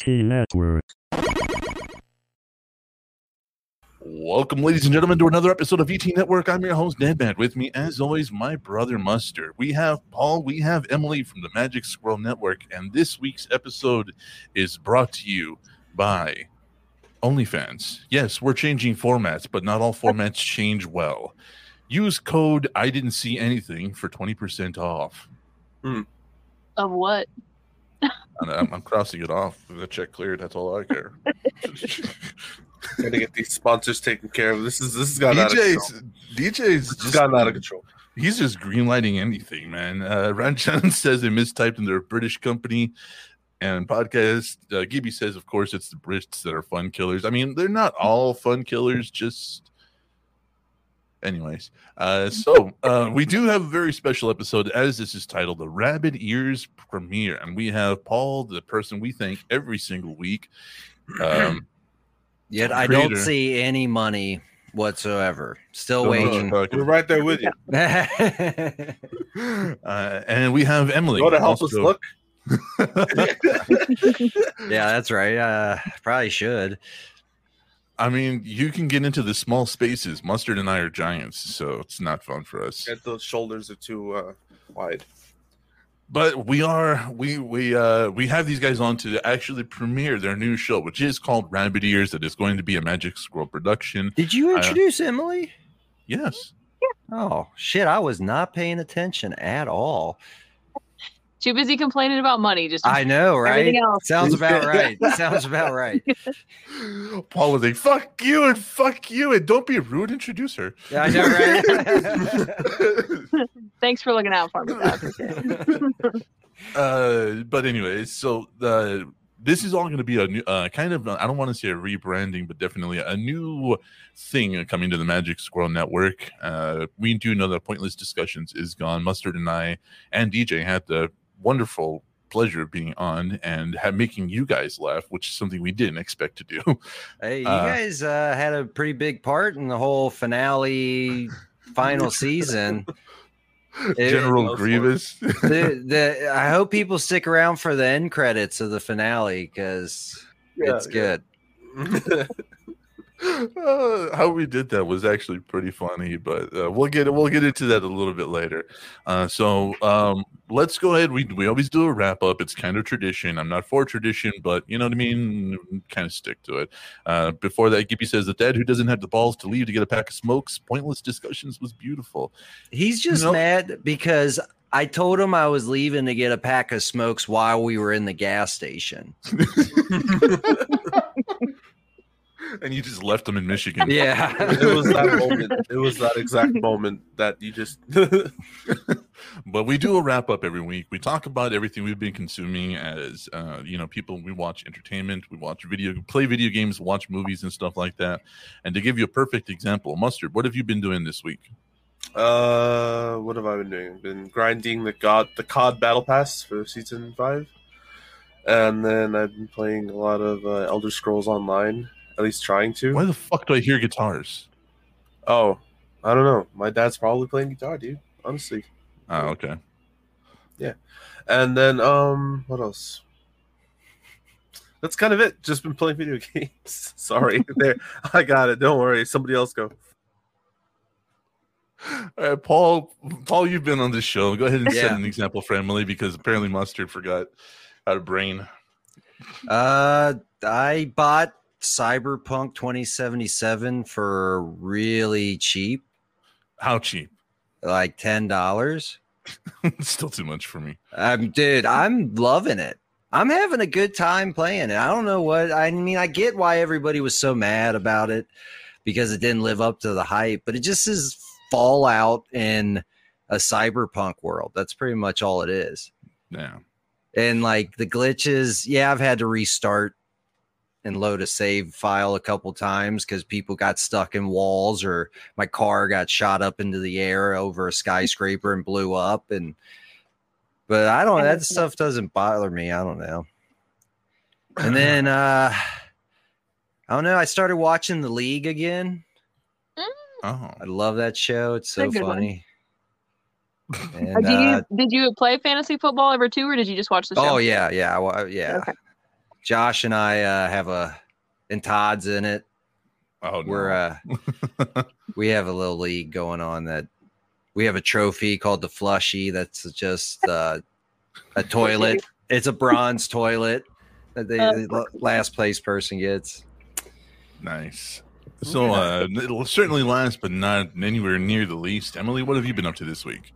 VT Network. Welcome, ladies and gentlemen, to another episode of VT Network. I'm your host, Nedman. With me, as always, my brother Mustard. We have Paul, we have Emily from the Magic Squirrel Network, and this week's episode is brought to you by OnlyFans. Yes, we're changing formats, but not all formats change well. Use code I didn't see anything for 20% off. Hmm. Of what? I'm, I'm crossing it off. The check cleared. That's all I care. Gotta get these sponsors taken care of. This is this has gotten out of control. DJ's DJ's just gotten out of control. He's just greenlighting anything, man. Uh, Ranchan says they mistyped in their British company and podcast. Uh, Gibby says, of course, it's the Brits that are fun killers. I mean, they're not all fun killers, just. Anyways, uh, so uh, we do have a very special episode, as this is titled "The Rabbit Ears Premiere," and we have Paul, the person we thank every single week. Um, Yet I Creator. don't see any money whatsoever. Still don't know what you're waiting. We're right there with you. uh, and we have Emily. You want to help us also- look? that's right. Uh, probably should. I mean, you can get into the small spaces. Mustard and I are giants, so it's not fun for us. Get those shoulders are too uh, wide. But we are we we uh we have these guys on to actually premiere their new show, which is called Rabbit Ears. That is going to be a Magic Squirrel production. Did you Uh, introduce Emily? Yes. Oh shit! I was not paying attention at all. Too busy complaining about money. Just I know, right? Else. Sounds about right. Sounds about right. Paul was like, "Fuck you and fuck you and don't be a rude. Introduce her." Yeah, I know, right? thanks for looking out for me. I uh, but anyways, so the this is all going to be a new uh, kind of I don't want to say a rebranding, but definitely a new thing coming to the Magic Squirrel Network. Uh, we do know that Pointless Discussions is gone. Mustard and I and DJ had the wonderful pleasure of being on and have, making you guys laugh, which is something we didn't expect to do. Hey, you Uh, guys uh, had a pretty big part in the whole finale, final season. General it. Grievous. the, the I hope people stick around for the end credits of the finale because Yeah, it's yeah. good. Uh, how we did that was actually pretty funny, but uh, we'll get we'll get into that a little bit later. Uh, so um, let's go ahead. We we always do a wrap up. It's kind of tradition. I'm not for tradition, but you know what I mean. Kind of stick to it. Uh, before that, Gibby says the dad who doesn't have the balls to leave to get a pack of smokes. Pointless discussions was beautiful. He's just Nope. mad because I told him I was leaving to get a pack of smokes while we were in the gas station. and you just left them in Michigan. Yeah. it was that moment. It was that exact moment that you just. but we do a wrap up every week. We talk about everything we've been consuming as uh, you know, people. We watch entertainment, we watch video, play video games, watch movies and stuff like that. And to give you a perfect example, mustard. What have you been doing this week? uh, what have I been doing? Been grinding the god the COD Battle Pass for season five, and then I've been playing a lot of uh, Elder Scrolls Online. At least trying to. Why the fuck do I hear guitars? Oh, I don't know. My dad's probably playing guitar, dude. Honestly. Oh, okay. Yeah. And then um what else? That's kind of it. Just been playing video games. Sorry. there I got it. Don't worry. Somebody else go. All right, Paul. Paul, you've been on this show. Go ahead and set an example for Emily because apparently mustard forgot how to brain. Uh, I bought Cyberpunk 2077 for really cheap, How cheap? like ten dollars. Still too much for me. Um, dude, I'm loving it. I'm having a good time playing it. I don't know what I mean. I get why everybody was so mad about it because it didn't live up to the hype, but it just is Fallout in a cyberpunk world. That's pretty much all it is. Yeah. And like the glitches, yeah, I've had to restart and load a save file a couple times because people got stuck in walls or my car got shot up into the air over a skyscraper and blew up and but I don't that stuff doesn't bother me. I don't know. And then uh I don't know, I started watching the league again. Oh. I love that show. It's so It's one. funny. Uh, And, did uh, you did you play fantasy football ever too, or did you just watch the show? oh yeah, yeah, I wa- yeah. Okay. Josh and I uh, have a, and Todd's in it. Oh, no. We're uh, we have a little league going on that we have a trophy called the Flushy. That's just uh, a toilet. It's a bronze toilet that they, Uh, the last place person gets. nice. So, uh, it'll certainly last, but not anywhere near the least. Emily, what have you been up to this week?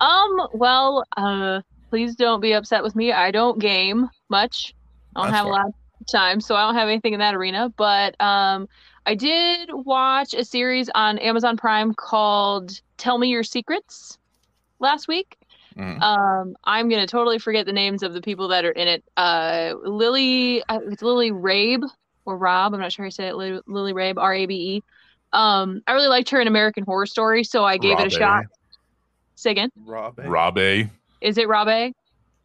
Um, well, uh, please don't be upset with me. I don't game much. I don't have a lot of time, so I don't have anything in that arena. But um, I did watch a series on Amazon Prime called Tell Me Your Secrets last week. Mm. Um, I'm gonna totally forget the names of the people that are in it. Uh, Lily, uh, it's Lily Rabe or Rob. I'm not sure how to say it. Lily, Lily Rabe, R A B E. Um, I really liked her in American Horror Story, so I gave it a A. shot. Say again. Rob. Rob A. Is it Rob A?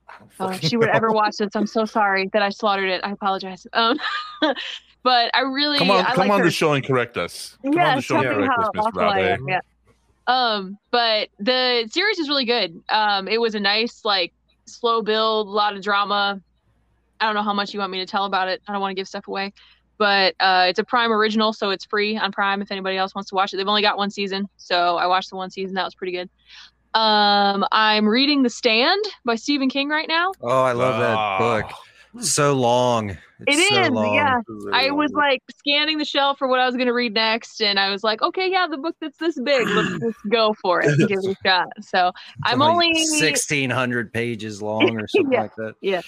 I don't Oh, if she would know. ever watch this, I'm so sorry that I slaughtered it. I apologize. Um, but I really Come on, I come like on her. the show and correct us. Come on the show and correct us, Miss awful Rob I A. am. Yeah. Um, but the series is really good. Um, it was a nice like slow build, a lot of drama. I don't know how much you want me to tell about it. I don't want to give stuff away. But uh, it's a Prime original, so it's free on Prime if anybody else wants to watch it. They've only got one season, so I watched the one season. That was pretty good. Um, I'm reading The Stand by Stephen King right now. Oh, I love that Ah. book. So long. It's It so is, long. yeah. I was like scanning the shelf for what I was going to read next, and I was like, okay, yeah, the book that's this big, let's just go for it and give it a shot. So I'm Like only 1600 pages long or something Yeah. like that. Yeah.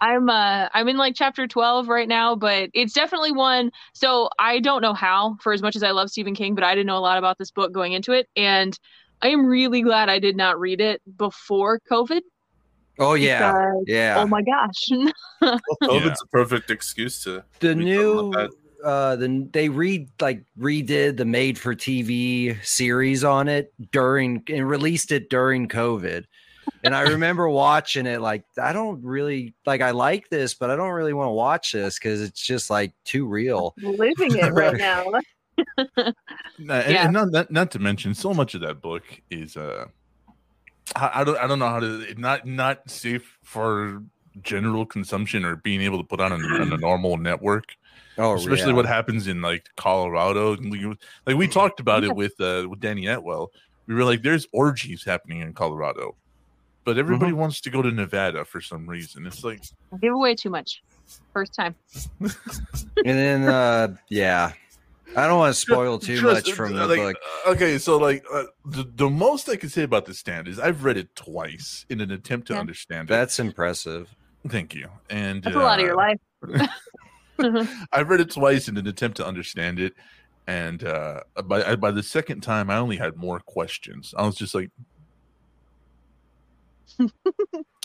I'm uh I'm in like chapter 12 right now, but it's definitely one. So I don't know how, for as much as I love Stephen King, but I didn't know a lot about this book going into it, and I am really glad I did not read it before COVID. Oh yeah, because, yeah. Oh my gosh. Well, COVID's Yeah. a perfect excuse to. the new uh the they read like redid the made for tv series on it during and released it during covid and i remember watching it like i don't really like i like this but i don't really want to watch this because it's just like too real Living it right now. Nah, and, Yeah. and not, not not to mention, so much of that book is uh, I, I don't I don't know how to not not safe for general consumption or being able to put on a, on a normal network. oh especially yeah. what happens in like Colorado. Like we talked about it with uh, with Danny Atwell. We were like, "There's orgies happening in Colorado," but everybody wants to go to Nevada for some reason. It's like, Give away too much. First time. and then uh yeah i don't want to spoil too Trust- much from uh, the like, book uh, Okay, so like uh, the, the most I can say about the stand is I've read it twice in an attempt to Yeah. understand it. that's impressive Thank you. And That's a lot of your uh, life. I've read it twice in an attempt to understand it, and uh, by by the second time, I only had more questions. I was just like,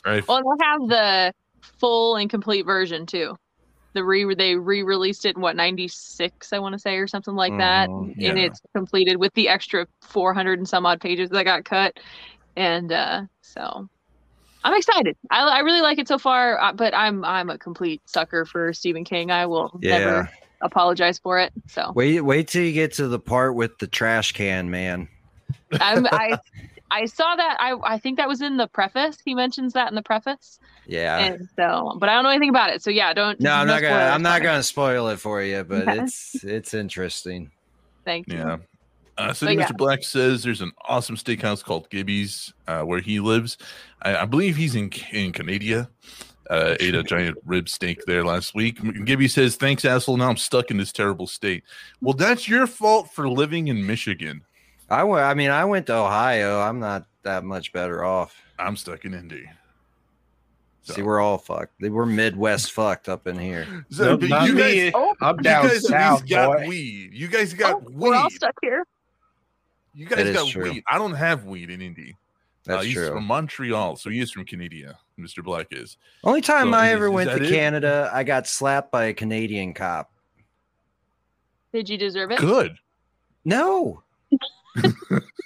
I, Well, they have the full and complete version too. The re they re-released it in what 96 I want to say or something like that Mhm, and it's completed with the extra 400 and some odd pages that got cut and uh so I'm excited. I, I really like it so far, uh, but I'm I'm a complete sucker for Stephen King. I will yeah never apologize for it. So wait wait till you get to the part with the trash can man I'm, I I saw that. I I think that was in the preface. He mentions that in the preface, yeah and so but I don't know anything about it. So yeah, don't. No, I'm not gonna. I'm not gonna spoil it for you, but it's it's interesting. Thank you. Yeah. Uh, so But yeah. Mr. Black says there's an awesome steakhouse called Gibby's uh, where he lives. I, I believe he's in in Canada. Uh, ate a giant rib steak there last week. Gibby says, "Thanks, asshole. Now I'm stuck in this terrible state." Well, that's your fault for living in Michigan. I went. I mean, I went to Ohio. I'm not that much better off. I'm stuck in Indy. So- See, we're all fucked. We're Midwest fucked up in here. So, Nope, you guys, me. Oh, I'm you down guys south, got boy. weed. You guys got oh, weed. we're all stuck here. You guys That is got true. weed. I don't have weed in Indy. Uh, That's he's true. from Montreal, so he is from Canada. Mr. Black is. Only time So I ever is went that to it? Canada, I got slapped by a Canadian cop. Did you deserve it? Good. No,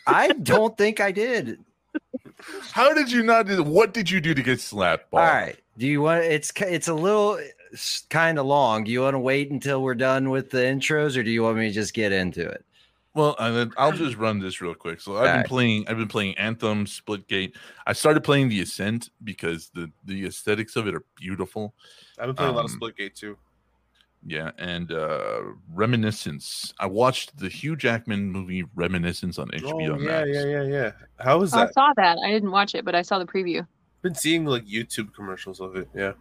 I don't think I did. How did you not? Do, what did you do to get slapped? Paul? All right. Do you want? It's it's a little kind of long. Do you want to wait until we're done with the intros, or do you want me to just get into it? Well, I, I'll just run this real quick. So I've been Alright. playing. I've been playing Anthem, Splitgate. I started playing the Ascent because the the aesthetics of it are beautiful. I've been playing a lot of Um, Splitgate too. Yeah, and uh Reminiscence. I watched the Hugh Jackman movie Reminiscence on HBO Oh, yeah, Max. yeah, yeah, yeah. How is I that? I saw that. I didn't watch it, but I saw the preview. been seeing like YouTube commercials of it. Yeah.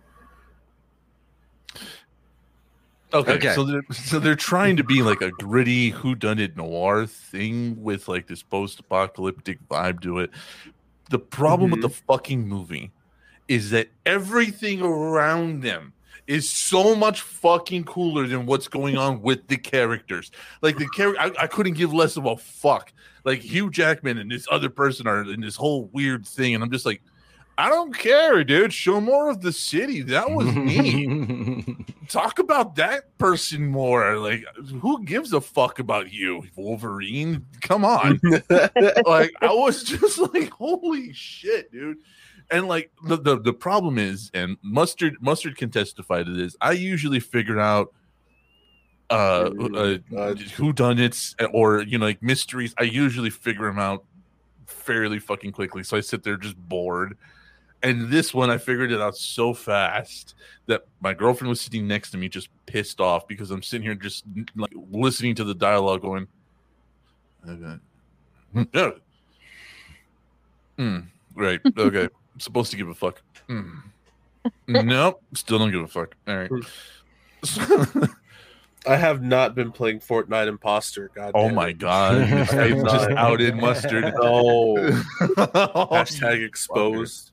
Okay, Okay. so they're so they're trying to be like a gritty who whodunit noir thing with like this post-apocalyptic vibe to it. The problem with the fucking movie is that everything around them is so much fucking cooler than what's going on with the characters. Like the character, I, I couldn't give less of a fuck. Like Hugh Jackman and this other person are in this whole weird thing, and I'm just like, I don't care, dude. Show more of the city. That was me talk about that person more. Like, who gives a fuck about you, Wolverine? Come on. like, I was just like, holy shit, dude. And like the, the the problem is, and mustard mustard can testify to this. I usually figure out uh, uh Uh, who done it's or you know like mysteries. I usually figure them out fairly fucking quickly. So I sit there just bored. And this one, I figured it out so fast that my girlfriend was sitting next to me, just pissed off because I'm sitting here just like listening to the dialogue, going, okay. yeah. Mm, right. Okay. Supposed to give a fuck. Mm. nope. Still don't give a fuck. All right. I have not been playing Fortnite Imposter. God. oh my it. god. I just outed mustard. No. Oh, Hashtag exposed.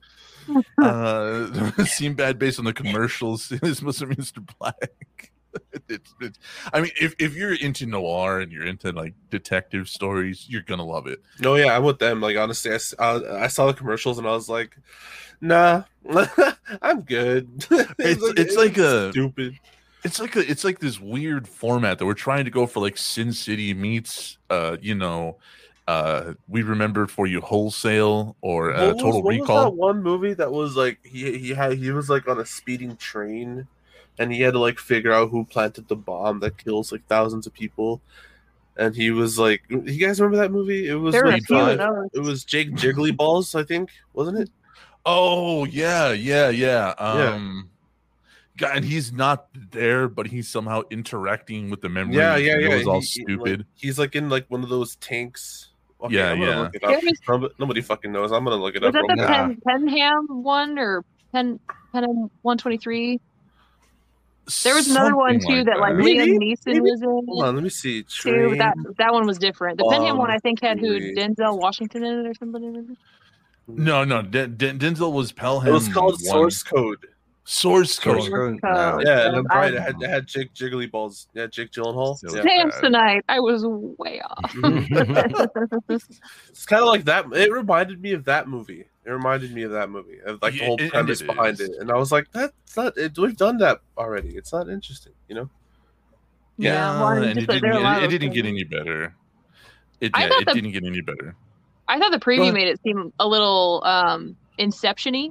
uh seem bad based on the commercials this must have mr black it's, it's i mean if, if you're into noir and you're into like detective stories you're gonna love it No, yeah, I'm with them. Like honestly, I, s- uh, I saw the commercials and I was like, nah, I'm good. It's- it's like a- stupid. it's like a, it's like this weird format that we're trying to go for like sin city meets uh you know uh we remember for you wholesale or uh, was- total recall one movie that was like he he had he was like on a speeding train, and he had to like figure out who planted the bomb that kills like thousands of people. And he was like, you guys remember that movie? It was There were like five- it was Jake Jiggly Balls, I think, wasn't it? oh yeah yeah yeah Yeah. um God, and he's not there but he's somehow interacting with the memory Yeah, yeah, yeah. it was all He- he, stupid like, he's like in like one of those tanks. Okay, Yeah, I'm yeah. Look it up. was- Nobody, nobody fucking knows. I'm gonna look it Was up. that real the quick. Pen, Penham one or Pen Penham one twenty three? There was another one Something too that like Maybe, Liam Neeson maybe. was in. Hold on, let me see. Too, that that one was different. The Penham one I think had who Denzel Washington in it or something. No, no. Den- Den- Denzel was Pelham. It was called one- Source Code. Source Source Code. Code? No. Yeah, and I'm right. It had, it had Jake Jiggly Balls. Yeah, Jake Gyllenhaal. Yeah. Damn tonight, I was way off. It's kind of like that. It reminded me of that movie. It reminded me of that movie, of like Yeah, the whole and- and premise it behind it. And I was like, that's not. It, we've done that already. It's not interesting, you know. Yeah, well, and it didn't, are a lot it, it didn't get any better. It, yeah, it the- didn't get any better. I thought the preview made it seem a little um inception-y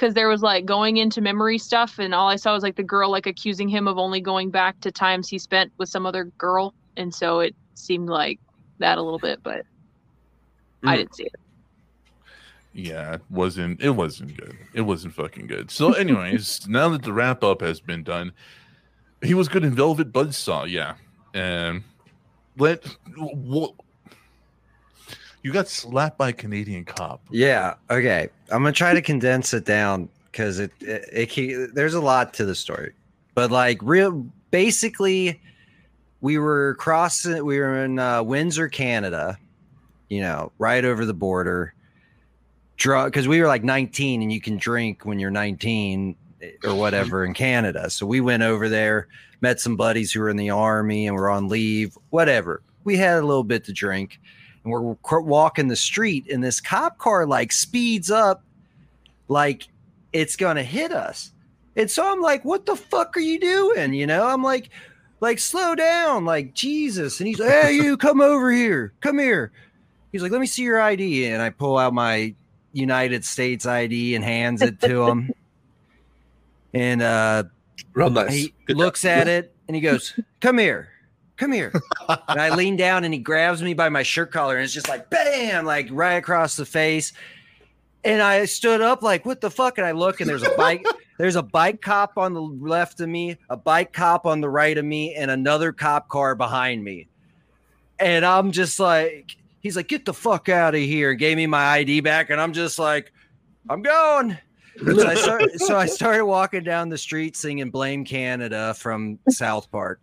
because there was like going into memory stuff and all I saw was like the girl like accusing him of only going back to times he spent with some other girl and so it seemed like that a little bit but I Mm. didn't see it. Yeah, it wasn't. It wasn't good. It wasn't fucking good. So, anyways, now that the wrap up has been done, he was good in Velvet Buzzsaw. Yeah, and let what you got slapped by a Canadian cop. Yeah. Okay. I'm gonna try to condense it down because it, it, it there's a lot to the story, but like real basically, we were crossing. We were in uh, Windsor, Canada. You know, right over the border. Drug because we were like 19 and you can drink when you're 19 or whatever in Canada. So we went over there, met some buddies who were in the army and were on leave. Whatever. We had a little bit to drink and we're walking the street and this cop car like speeds up like it's gonna hit us. And so i'm like what the fuck are you doing? You know i'm like like slow down like jesus. And he's like hey you come over here come here. He's like let me see your id and i pull out my united states id and hands it to him. And uh Real nice. he Good looks job. at it and he goes, "Come here, come here. and I lean down and he grabs me by my shirt collar and it's just like bam, like right across the face. And I stood up like, what the fuck? And I look and there's a bike, there's a bike cop on the left of me, a bike cop on the right of me, and another cop car behind me. And I'm just like, he's like, get the fuck out of here. Gave me my ID back, and I'm just like, I'm going. So I, start, so I started walking down the street singing Blame Canada from South Park.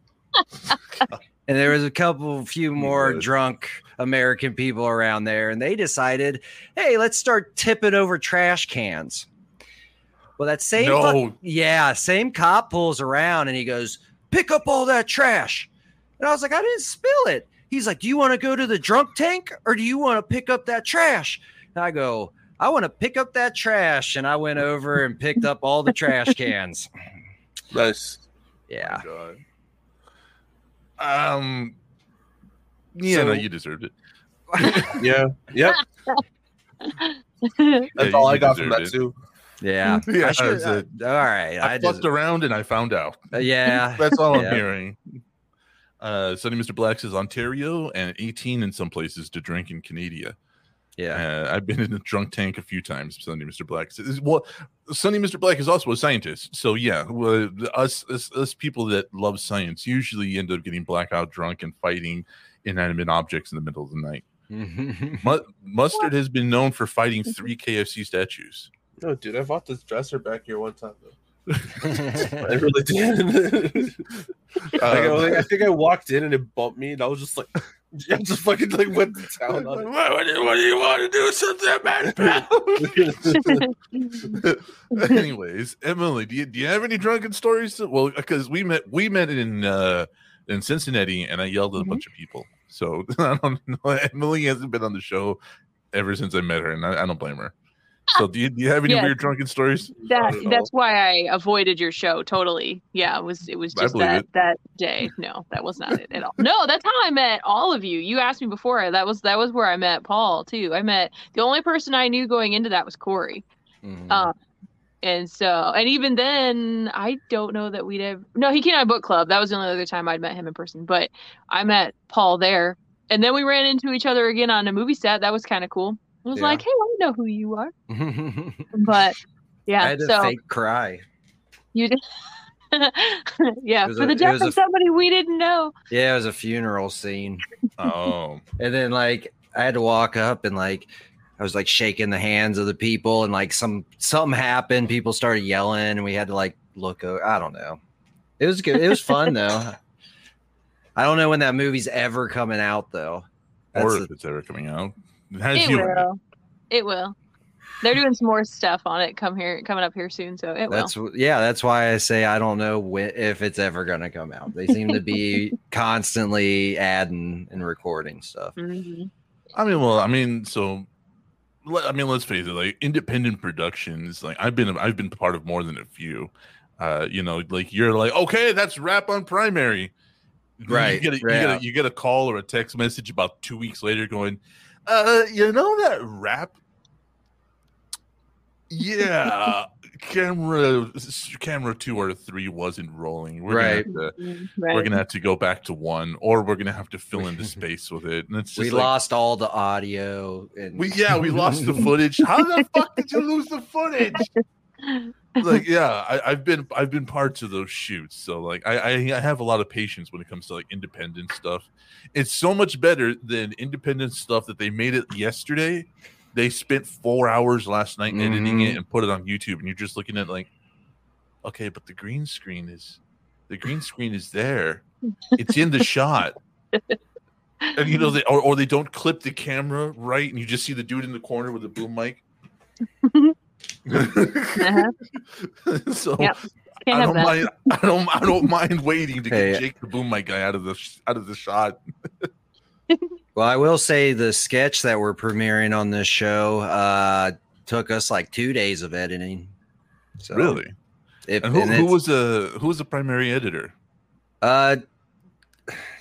And there was a couple few more drunk American people around there, and they decided, hey, let's start tipping over trash cans. Well, that same fuck- yeah, same cop pulls around and he goes, pick up all that trash. And I was like, I didn't spill it. He's like, Do you want to go to the drunk tank or do you want to pick up that trash? And I go, I want to pick up that trash. And I went over and picked up all the trash cans. Nice. Yeah. Oh. Um. Yeah, no, So- you deserved it. Yeah. Yep. That's Yeah, all I got from that it. too. Yeah. Yeah, I I should, said- uh, all right. I, I fucked just, around and I found out. uh, yeah. That's all I'm hearing. Uh, Sonny Mr. Black says Ontario and 18 in some places to drink in Canada. Yeah. Uh, I've been in a drunk tank a few times. Sonny Mr. Black well, Sonny Mr. Black is also a scientist. So yeah, well, us, us us people that love science usually end up getting blackout drunk and fighting inanimate objects in the middle of the night. Mu- Mustard has been known for fighting three KFC statues. No, dude, I bought this dresser back here one time though. I really did. Like, I, like, I think I walked in and it bumped me, and I was just like, I just fucking like went to town on it. what, what do- what do you want to do? Something bad, pal? Anyways, Emily, do you, do you have any drunken stories? to- well, because we met we met in uh, in Cincinnati, and I yelled at a Mhm. bunch of people. So I don't know. Emily hasn't been on the show ever since I met her, and I, I don't blame her. So do you, do you have any Yes. weird drunken stories? That Not that's why I avoided your show totally. Yeah, it was it was just that it. that day. No, that was not it at all. No, that's how I met all of you. You asked me before. That was that was where I met Paul too. I met the only person I knew going into that was Corey. Mhm. Um, and so and even then, I don't know that we'd have. No, he came to my book club. That was the only other time I'd met him in person. But I met Paul there, and then we ran into each other again on a movie set. That was kind of cool. I was Yeah. like, hey, I know who you are. But yeah, I yeah, had to so. fake cry. You did. yeah, for a- the death of a- somebody we didn't know. Yeah, it was a funeral scene. Oh, And then like I had to walk up and like I was like shaking the hands of the people and like some something happened. People started yelling and we had to like look I don't know. It was good. It was fun though. I don't know when that movie's ever coming out though. That's or the- if it's ever coming out. It has It you will. It will. They're doing some more stuff on it. Come here, coming up here soon. So it will. that's wh- yeah, that's why I say I don't know when, if it's ever gonna come out. They seem to be constantly adding and recording stuff. Mhm. I mean, well, I mean, so let- I mean, let's face it. Like independent productions, like I've been, I've been part of more than a few. Uh, you know, like you're like, okay, that's wrap on primary, Right, You get a, you, get a, you get a call or a text message about two weeks later, going, uh, you know that wrap. Yeah, camera camera two or three wasn't rolling. We're Right. gonna have to, Mhm. we're gonna have to go back to one, or we're gonna have to fill in the space with it. And it's just We like, lost all the audio and we yeah, we lost the footage. How the fuck did you lose the footage? Like, yeah, I, I've been I've been parts of those shoots, so like I, I I have a lot of patience when it comes to like independent stuff. It's so much better than independent stuff that they made it yesterday. They spent four hours last night editing Mhm. it and put it on YouTube, and you're just looking at like, okay, but the green screen is the green screen is there. It's in the shot. And you know they or, or they don't clip the camera right, and you just see the dude in the corner with the boom mic. Uh-huh. so Yep. I don't mind. I don't. I don't mind waiting to Hey. get Jake the boom mic guy out of the out of the shot. Well, I will say the sketch that we're premiering on this show uh took us like two days of editing. So really? if, And who, and who was the who was the primary editor? uh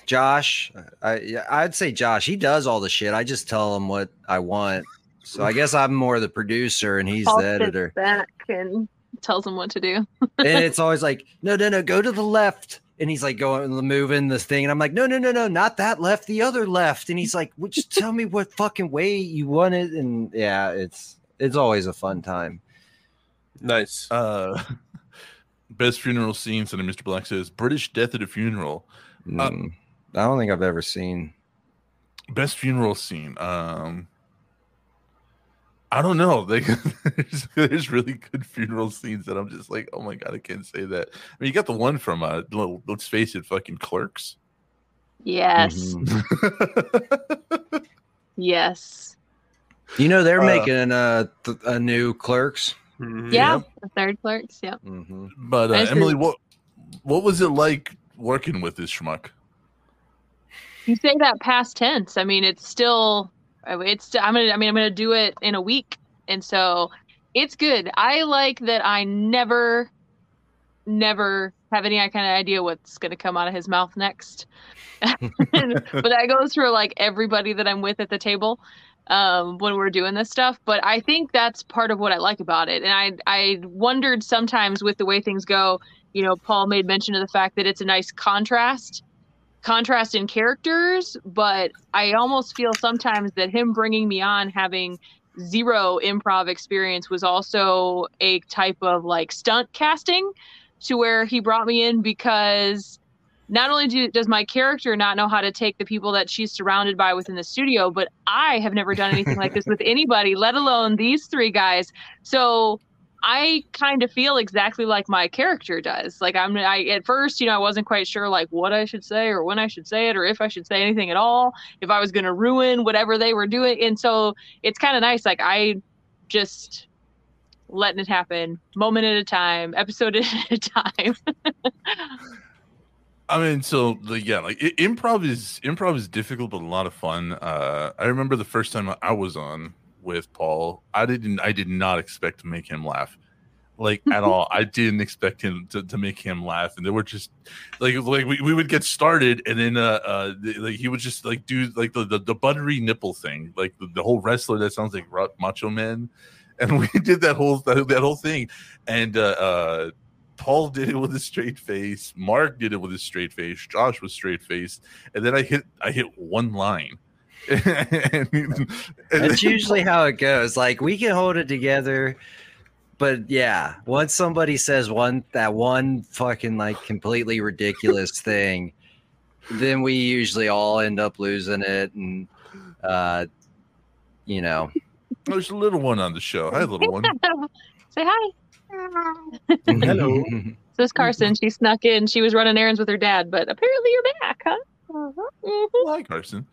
Josh? I I'd say Josh. He does all the shit. I just tell him what I want. So I guess I'm more the producer and he's Paul the sits editor. back and tells him what to do. and it's always like, no, no, no, go to the left. and he's like going moving this thing and i'm like no no no no not that left the other left and he's like well, just tell me what fucking way you want it and yeah it's it's always a fun time Nice. Uh, best funeral scene. Senator Mr. Black says British death at a funeral. Uh, Mm, i don't think i've ever seen Best funeral scene. Um, I don't know. Like, there's, there's really good funeral scenes that I'm just like, oh my god, I can't say that. I mean, you got the one from uh, let's face it, fucking Clerks. Yes. Mhm. Yes. you know they're Uh, making a, a new clerks Mhm. Yeah. The third clerks. Yeah. mm-hmm. but uh, Emily, what what was it like working with this schmuck? You say that past tense. I mean, it's still. It's. I'm gonna. I mean, I'm gonna do it in a week, and so it's good. I like that. I never, never have any kind of idea what's gonna come out of his mouth next. but that goes for like everybody that I'm with at the table um, when we're doing this stuff. But I think that's part of what I like about it. And I I wondered sometimes with the way things go. You know, Paul made mention of the fact that it's a nice contrast, contrast in characters. But I almost feel sometimes that him bringing me on having zero improv experience was also a type of like stunt casting to where he brought me in because not only do, does my character not know how to take the people that she's surrounded by within the studio, but I have never done anything like this with anybody, let alone these three guys. So I kind of feel exactly like my character does. Like I'm, I at first, you know, I wasn't quite sure like what I should say or when I should say it or if I should say anything at all, if I was going to ruin whatever they were doing. And so it's kind of nice. Like I just letting it happen moment at a time, episode at a time. I mean, so like, yeah, like improv is improv is difficult but a lot of fun. Uh, I remember the first time I was on with Paul, I didn't, I did not expect to make him laugh, like at all. I didn't expect him to, to make him laugh, and they were just like, like we, we would get started, and then uh, uh, like he would just like do like the the, the buttery nipple thing, like the, the whole wrestler that sounds like Macho Man, and we did that whole that, that whole thing, and uh, uh Paul did it with a straight face. Mark did it with a straight face. Josh was straight faced, and then I hit I hit one line. And, and That's then- usually how it goes. Like we can hold it together, but yeah, once somebody says one that one fucking like completely ridiculous thing, then we usually all end up losing it, and uh, you know, there's a little one on the show. Hi, little one. Say hi. Hello. This is Carson. She snuck in. She was running errands with her dad, but apparently you're back, huh? Mhm. Hi, Carson.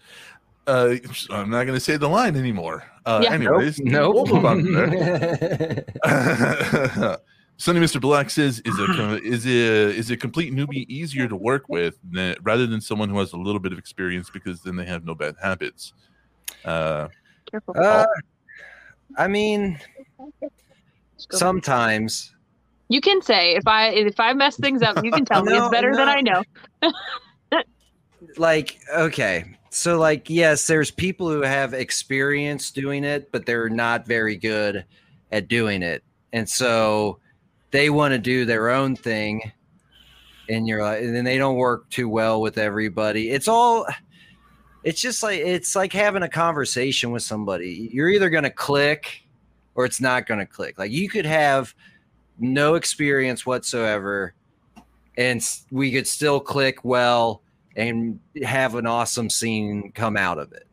Uh, I'm not going to say the line anymore. Uh, Yeah. Anyways, nope. we'll move on there. Sonny Mr. Black says, "Is a is a is a complete newbie easier to work with than, rather than someone who has a little bit of experience because then they have no bad habits." Uh, Careful. uh, I mean, sometimes. you can say if I if I mess things up, you can tell me it's better than. I know. like okay so like yes there's people who have experience doing it but they're not very good at doing it. And so they want to do their own thing and you're and then they don't work too well with everybody. It's all it's just like it's like having a conversation with somebody. You're either going to click or it's not going to click. Like you could have no experience whatsoever and we could still click well and have an awesome scene come out of it.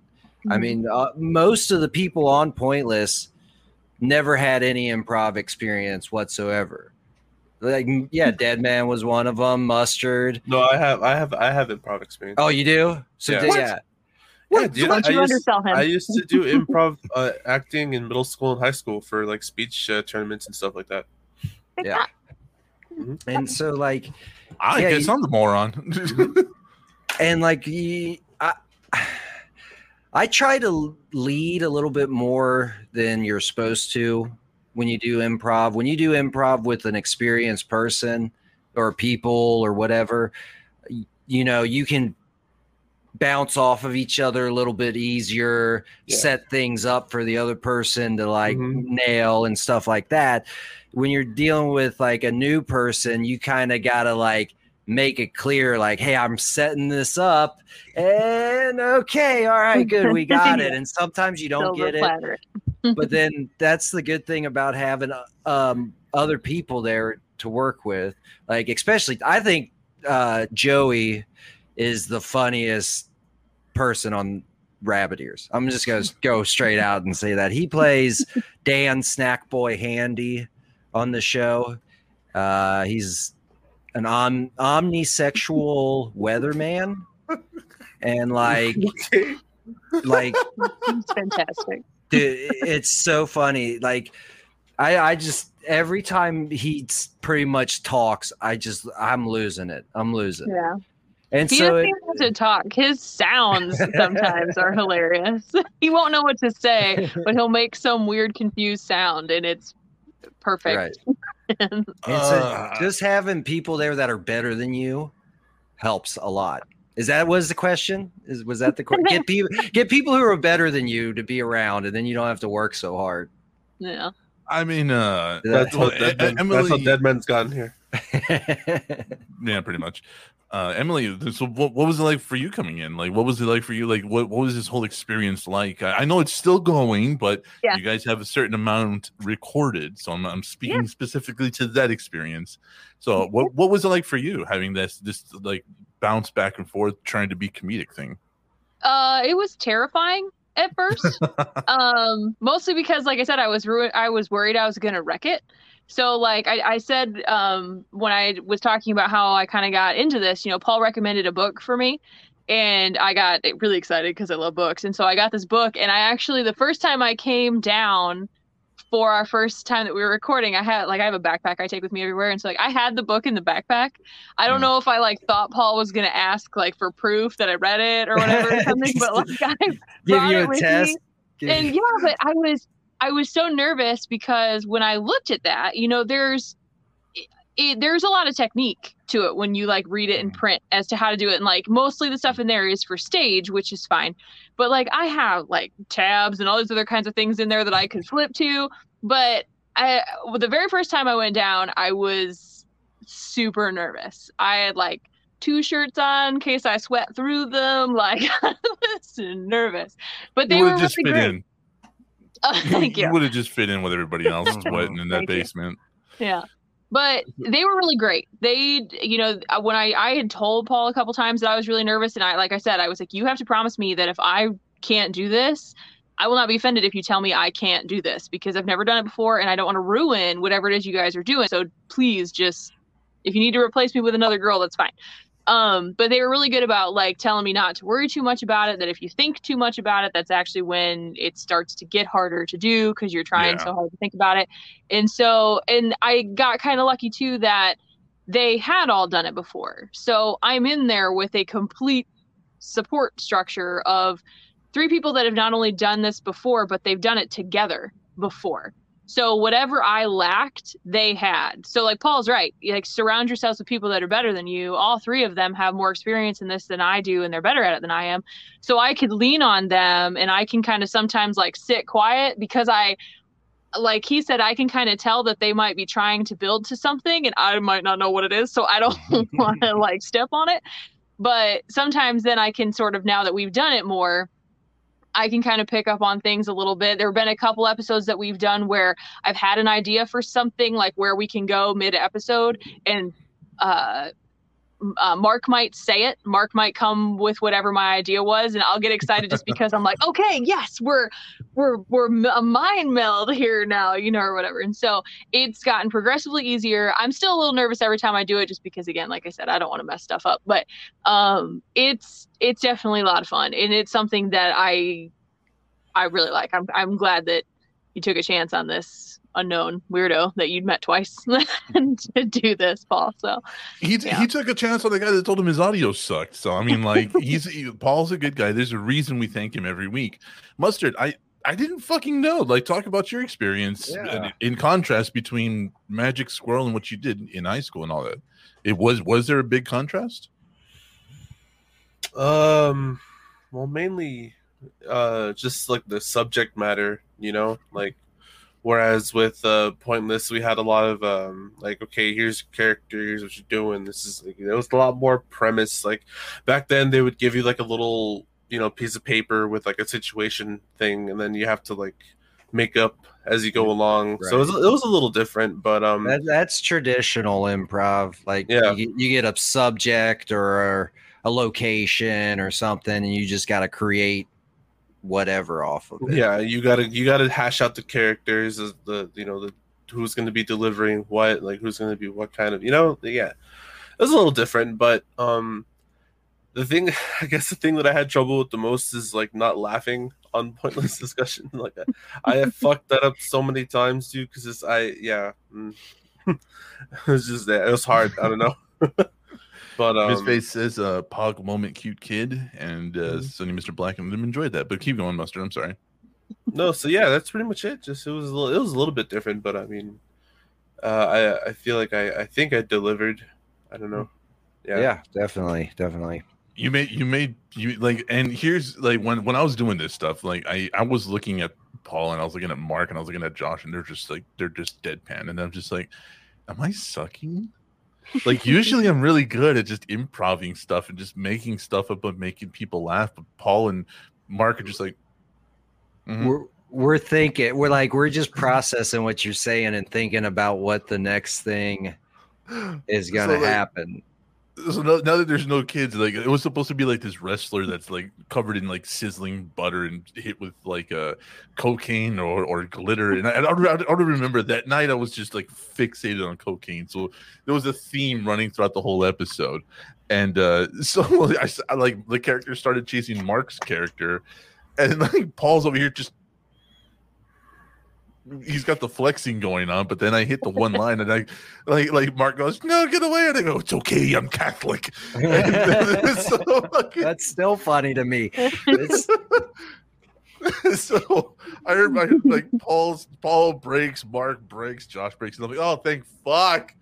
I Mm-hmm. mean, uh, most of the people on Pointless never had any improv experience whatsoever. Like, yeah, Dead Man was one of them. Mustard. No, I have, I have, I have improv experience. Oh, you do? So Yeah. yeah, What? yeah. yeah, dude, Don't I you used, undersell him? I used to do improv uh, acting in middle school and high school for like speech uh, tournaments and stuff like that. yeah. And so, like, I Yeah, guess you- I'm the moron. and like I, I try to lead a little bit more than you're supposed to when you do improv. When you do improv with an experienced person or people or whatever, you know, you can bounce off of each other a little bit easier, Yeah. set things up for the other person to like Mhm. nail and stuff like that. When you're dealing with like a new person, you kind of got to like make it clear, like, hey, I'm setting this up, and okay, all right, good, we got it. And sometimes you don't Silver get it, but then that's the good thing about having um, other people there to work with. Like, especially, I think uh, Joey is the funniest person on Rabbit Ears. I'm just gonna go straight out and say that he plays Dan Snack Boy Handy on the show. Uh, he's an om- omnisexual weatherman, and like, like It's fantastic. dude, it's so funny. Like, I, I just every time he pretty much talks, I just I'm losing it. I'm losing. Yeah. And He so doesn't it- have to talk. His sounds sometimes are hilarious. he won't know what to say, but he'll make some weird confused sound and it's perfect. right. And so Uh, just having people there that are better than you helps a lot. Is that was the question? Is was that the question? Get people get people who are better than you to be around, and then you don't have to work so hard. yeah. I mean, uh, That's well, how dead man, Emily, that's how dead man's gotten here. yeah, pretty much. Uh, Emily, so what, what was it like for you coming in? Like, what was it like for you? Like, what, what was this whole experience like? I, I know it's still going, but Yeah. you guys have a certain amount recorded, so I'm, I'm speaking specifically to that experience. So, what what was it like for you having this this like bounce back and forth, trying to be comedic thing? Uh it was terrifying at first. um mostly because like I said I was ru- I was worried I was going to wreck it. So like I, I said um when I was talking about how I kind of got into this, you know, Paul recommended a book for me and I got really excited because I love books. And so I got this book and I actually the first time I came down for our first time that we were recording, I had like I have a backpack I take with me everywhere, and so like I had the book in the backpack. I don't Hmm. know if I like thought Paul was gonna ask like for proof that I read it or whatever or something, but like I Give you it a with test. me. And yeah, but I was I was so nervous because when I looked at that, you know, there's it, it, there's a lot of technique to it when you like read it in Mhm. print as to how to do it. And like mostly the stuff in there is for stage, which is fine. But like I have like tabs and all these other kinds of things in there that I can flip to. But I well, the very first time I went down, I was super nervous. I had like two shirts on in case I sweat through them. Like I was nervous. But they were just really fit great. in. Oh, thank you. would have just fit in with everybody else sweating in that Thank you. basement. Yeah. But they were really great. They, you know, uh, when I I had told Paul a couple times that I was really nervous, and I, like I said, I was like, you have to promise me that if I can't do this, I will not be offended if you tell me I can't do this because I've never done it before, and I don't want to ruin whatever it is you guys are doing. So please, just if you need to replace me with another girl, that's fine. Um, but they were really good about like telling me not to worry too much about it. That if you think too much about it, that's actually when it starts to get harder to do because you're trying Yeah. so hard to think about it. And so, and I got kind of lucky too that they had all done it before. So I'm in there with a complete support structure of three people that have not only done this before, but they've done it together before. So whatever I lacked, they had. So like Paul's right. Like surround yourselves with people that are better than you. All three of them have more experience in this than I do, and they're better at it than I am. So I could lean on them, and I can kind of sometimes like sit quiet because I like he said i can kind of tell that they might be trying to build to something and i might not know what it is so i don't want to like step on it but sometimes then i can sort of now that we've done it more i can kind of pick up on things a little bit. There have been a couple episodes that we've done where i've had an idea for something like where we can go mid episode and uh uh, Mark might say it. Mark might come with whatever my idea was, and I'll get excited just because I'm like, okay, yes, we're we're we're a mind meld here now, you know, or whatever. And so it's gotten progressively easier. I'm still a little nervous every time I do it, just because, again, like I said, I don't want to mess stuff up. But um, it's it's definitely a lot of fun, and it's something that I I really like. I'm I'm glad that you took a chance on this unknown weirdo that you'd met twice to do this, Paul. So He Yeah. he took a chance on the guy that told him his audio sucked. So I mean, like he's he- Paul's a good guy. There's a reason we thank him every week. Mustard, I I didn't fucking know. Like, talk about your experience Yeah. in- in contrast between Magic Squirrel and what you did in high school and all that. It was was there a big contrast? Um, well, mainly, uh, just like the subject matter, you know, like Whereas with uh, Pointless, we had a lot of um, like, okay, here's your character, here's what you're doing. This is like, it was a lot more premise. Like back then, they would give you like a little you know piece of paper with like a situation thing, and then you have to like make up as you go along. So it was, it was a little different, but um, That, that's traditional improv. Like Yeah. you, you get a subject or a location or something, and you just got to create whatever off of it. yeah you gotta you gotta hash out the characters as the you know the who's going to be delivering what like who's going to be what kind of you know yeah it was a little different but um the thing i guess the thing that i had trouble with the most is like not laughing on pointless discussion like i, I have fucked that up so many times dude because it's i yeah mm. it was just that it was hard i don't know but um His face says uh, "Pog moment, cute kid," and uh, Mhm. Sonny Mr. Black and them enjoyed that. But keep going, Mustard. I'm sorry. no so yeah that's pretty much it just it was a little, it was a little bit different but i mean uh i i feel like i i think i delivered i don't know Yeah, yeah, definitely, definitely. You made you made you like, and here's like when when I was doing this stuff, like I I was looking at Paul and I was looking at Mark and I was looking at Josh, and they're just like they're just deadpan, and I'm just like, am I sucking? Like usually I'm really good at just improving stuff and just making stuff up and making people laugh, but Paul and Mark are just like. mhm. We're we're thinking. We're like we're just processing what you're saying and thinking about what the next thing is gonna like, happen. So now, now that there's no kids, like it was supposed to be like this wrestler that's like covered in like sizzling butter and hit with like uh cocaine or, or glitter. And I, I, don't, I remember that night. I was just like fixated on cocaine. So there was a theme running throughout the whole episode. And uh so I, I, like the character started chasing Mark's character, and like Paul's over here just. He's got the flexing going on, but then I hit the one line, and I like like Mark goes, "No, get away!" And I go, "It's okay, I'm Catholic." So, fucking- That's still funny to me. So I heard my like Paul's Paul breaks, Mark breaks, Josh breaks, and I'm like, "Oh, thank fuck!"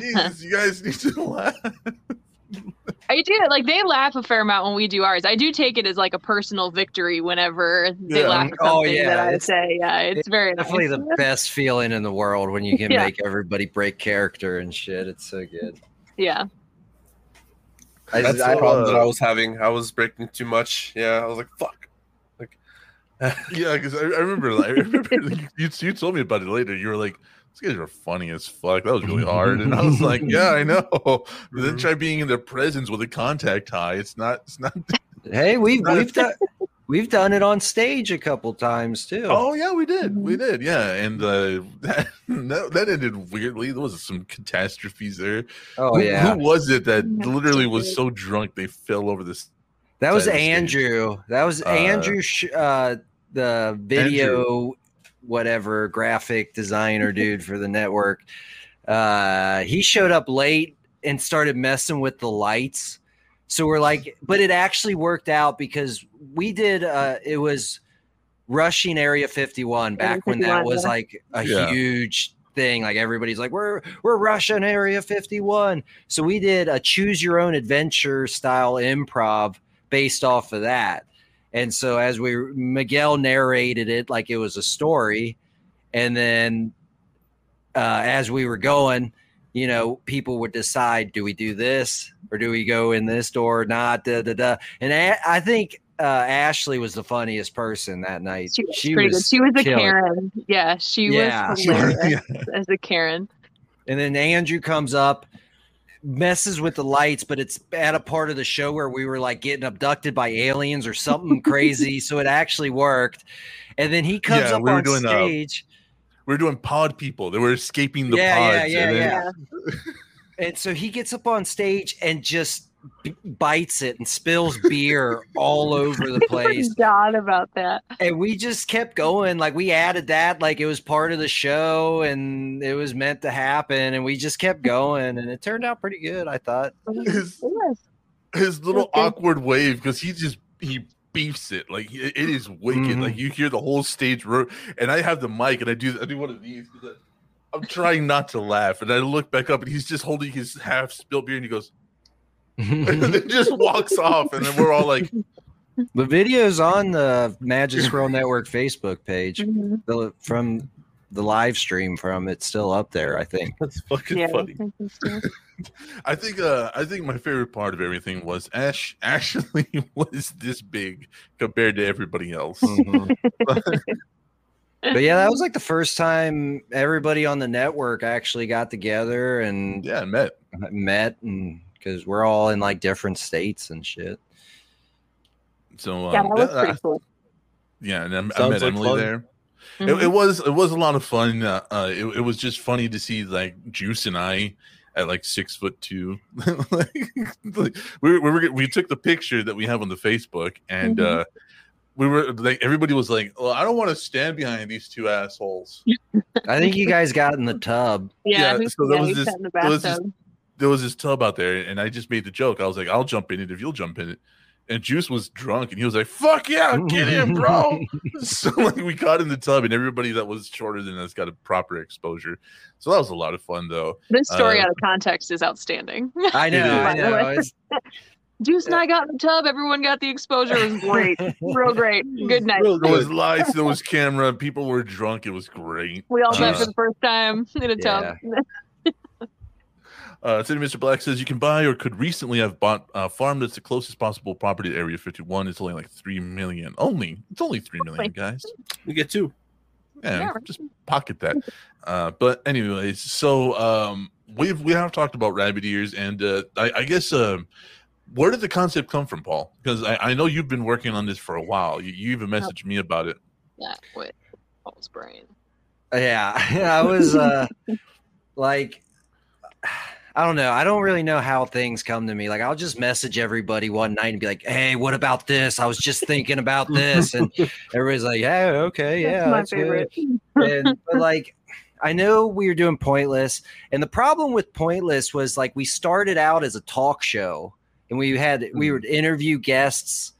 Jesus, you guys need to laugh. I do like they laugh a fair amount when we do ours. I do take it as like a personal victory whenever they Yeah. laugh at Oh, something yeah, that I it's- say. Yeah, it's, it's very definitely nice. the best feeling in the world when you can Yeah. make everybody break character and shit. It's so good. yeah. I, that's I- the problem that i was having i was breaking too much yeah i was like fuck like Yeah, because I, I remember, like, I remember you, you told me about it later. You were like, "These guys are funny as fuck." That was really hard, and I was like, "Yeah, I know." But then try being in their presence with a contact high. It's not. It's not. hey, we've Not we've done we've done it on stage a couple times too. Oh yeah, we did. We did. Yeah, and uh, that, that that ended weirdly. There was some catastrophes there. Oh, who, yeah, who was it that literally was so drunk they fell over this? that was side stage. Andrew. That was Uh, Andrew. Sh- uh, the video, whatever graphic designer dude for the network. Uh, he showed up late and started messing with the lights. So we're like, but it actually worked out because we did. Uh, it was rushing Area 51 back Area when that was yeah. like a Yeah. huge thing. Like everybody's like, we're we're rushing Area 51. So we did a choose your own adventure style improv based off of that. And so as we Miguel narrated it like it was a story, and then uh, as we were going, you know, people would decide, do we do this or do we go in this door or not? Da, da, da. And I think uh, Ashley was the funniest person that night. She was pretty good. She was a killing. Karen. Yeah, she Yeah. was hilarious as a Karen. And then Andrew comes up, messes with the lights, but it's at a part of the show where we were like getting abducted by aliens or something crazy. So it actually worked. And then he comes Yeah, up we were on doing, uh, stage. We were doing pod people. They were escaping the Yeah, yeah, pods. yeah, and then- Yeah. And so he gets up on stage and just b- bites it and spills beer all over the place. Forgot about that. And we just kept going. Like we added that, like it was part of the show and it was meant to happen. And we just kept going. And it turned out pretty good, I thought. His, his little awkward wave because he just he beefs it like it, it is wicked. Mhm. Like you hear the whole stage ro- and I have the mic and I do I do one of these because I'm trying not to laugh and I look back up and he's just holding his half spilled beer and he goes and then just walks off and then we're all like The video's on the Magic Scroll Network Facebook page Mhm. the, from the live stream from. It's still up there, I think. That's fucking Yeah. funny. I think uh I think my favorite part of everything was Ash actually was this big compared to everybody else. Mhm. but yeah, that was like the first time everybody on the network actually got together and yeah, met. met, and because we're all in like different states and shit. So um, Yeah, that was that- pretty cool. yeah, and I, I met like Emily fun. there. Mhm. It, it was it was a lot of fun. Uh, uh, it, it was just funny to see like Juice and I at like six foot two. like, like, we, we were we took the picture that we have on the Facebook, and Mhm. uh, we were like everybody was like, "Well, I don't want to stand behind these two assholes." I think you guys got in the tub. yeah, yeah, so there yeah, was he this- the there was this- bathtub. There was this tub out there, and I just made the joke. I was like, "I'll jump in it if you'll jump in it." And Juice was drunk, and he was like, "Fuck yeah, get in, bro!" so like we got in the tub, and everybody that was shorter than us got a proper exposure. So that was a lot of fun, though. This story Uh, out of context is outstanding. I know, is. I know. Juice and I got in the tub. Everyone got the exposure. It was great. Real great. Good night. Real There was lights, there was camera, people were drunk. It was great. We all met Uh, for the first time in a tub. Uh, City Mr. Black says you can buy or could recently have bought a farm that's the closest possible property to Area 51. It's only like three million. Only it's only three million, guys. We get two. Yeah, Yeah, just pocket that. Uh, but anyways, so um, we've we have talked about rabbit ears, and uh, I, I guess um, where did the concept come from, Paul? Because I, I know you've been working on this for a while. You, you even messaged me about it. Yeah, with Paul's brain. Yeah, I was uh like I don't know. I don't really know how things come to me. Like I'll just message everybody one night and be like, "Hey, what about this? I was just thinking about this." And everybody's like, "Yeah, okay, yeah, That's my that's good." favorite. and but like I know we were doing pointless, and the problem with pointless was like we started out as a talk show, and we had we mm. would interview guests,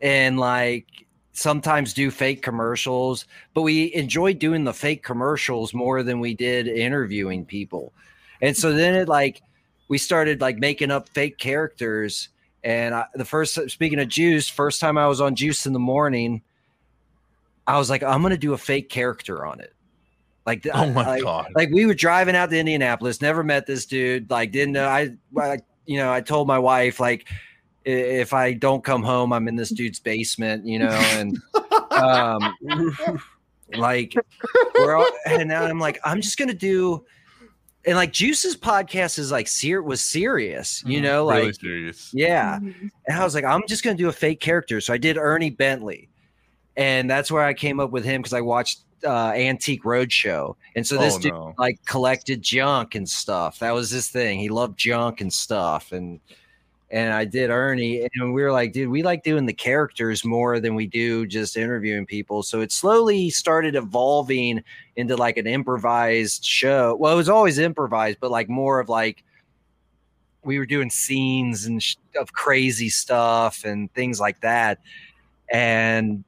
and like sometimes do fake commercials, but we enjoyed doing the fake commercials more than we did interviewing people, and so then it like we started like making up fake characters. And I, the first speaking of Juice, first time I was on Juice in the morning, I was like, I'm gonna do a fake character on it. Like, Oh my god! like we were driving out to Indianapolis, never met this dude. Like, didn't know. I, I, you know, I told my wife like, if I don't come home, I'm in this dude's basement, you know, and um, like, we're all, and now I'm like, I'm just gonna do. And like Juice's podcast is like ser- was serious, you know, like really serious. yeah. Mhm. And I was like, I'm just gonna do a fake character. So I did Ernie Bentley, and that's where I came up with him because I watched uh, Antique Roadshow, and so this oh, dude no. like collected junk and stuff. That was his thing. He loved junk and stuff, and and I did Ernie, and we were like, dude, we like doing the characters more than we do just interviewing people. So it slowly started evolving into like an improvised show. Well, it was always improvised, but like more of like we were doing scenes and sh- of crazy stuff and things like that. And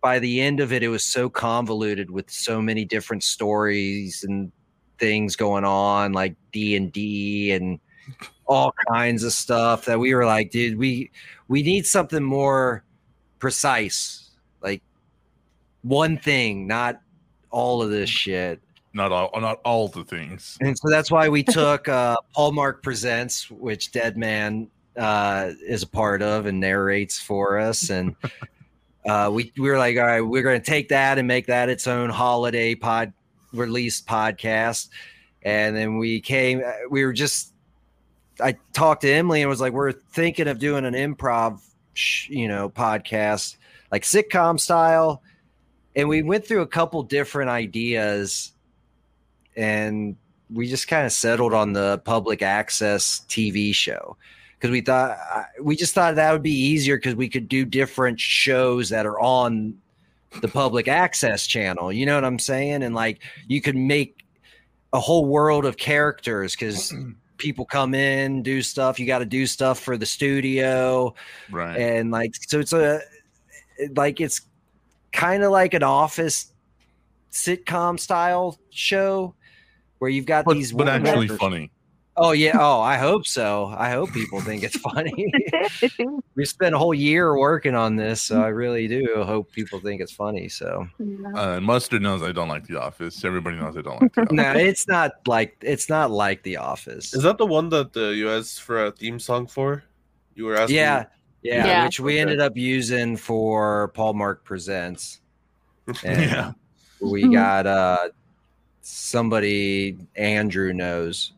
by the end of it, it was so convoluted with so many different stories and things going on, like D and D and all kinds of stuff that we were like, dude, we we need something more precise, like one thing, not all of this shit. not all, not all the things. And so that's why we took uh, Paul Mark Presents, which Dead Man uh, is a part of and narrates for us. And uh, we, we were like, all right, we're going to take that and make that its own holiday pod released podcast. And then we came, uh, we were just, I talked to Emily and was like, we're thinking of doing an improv, sh- you know, podcast, like sitcom style. And we went through a couple different ideas and we just kind of settled on the public access TV show because we thought we just thought that would be easier because we could do different shows that are on the public access channel. You know what I'm saying? And like you could make a whole world of characters because people come in, do stuff. You got to do stuff for the studio Right. and like so it's a like it's kind of like an office sitcom style show where you've got but, these but actually funny. Oh yeah. Oh, I hope so. I hope people think it's funny. we spent a whole year working on this, so I really do hope people think it's funny. So Uh, and Mustard knows I don't like The Office. Everybody knows I don't like The Office. no, it's not like it's not like The Office. Is that the one that the you asked for a theme song for? You were asking. Yeah, yeah, Yeah. which we Okay. ended up using for Paul Mark Presents. And yeah. we got uh somebody Andrew knows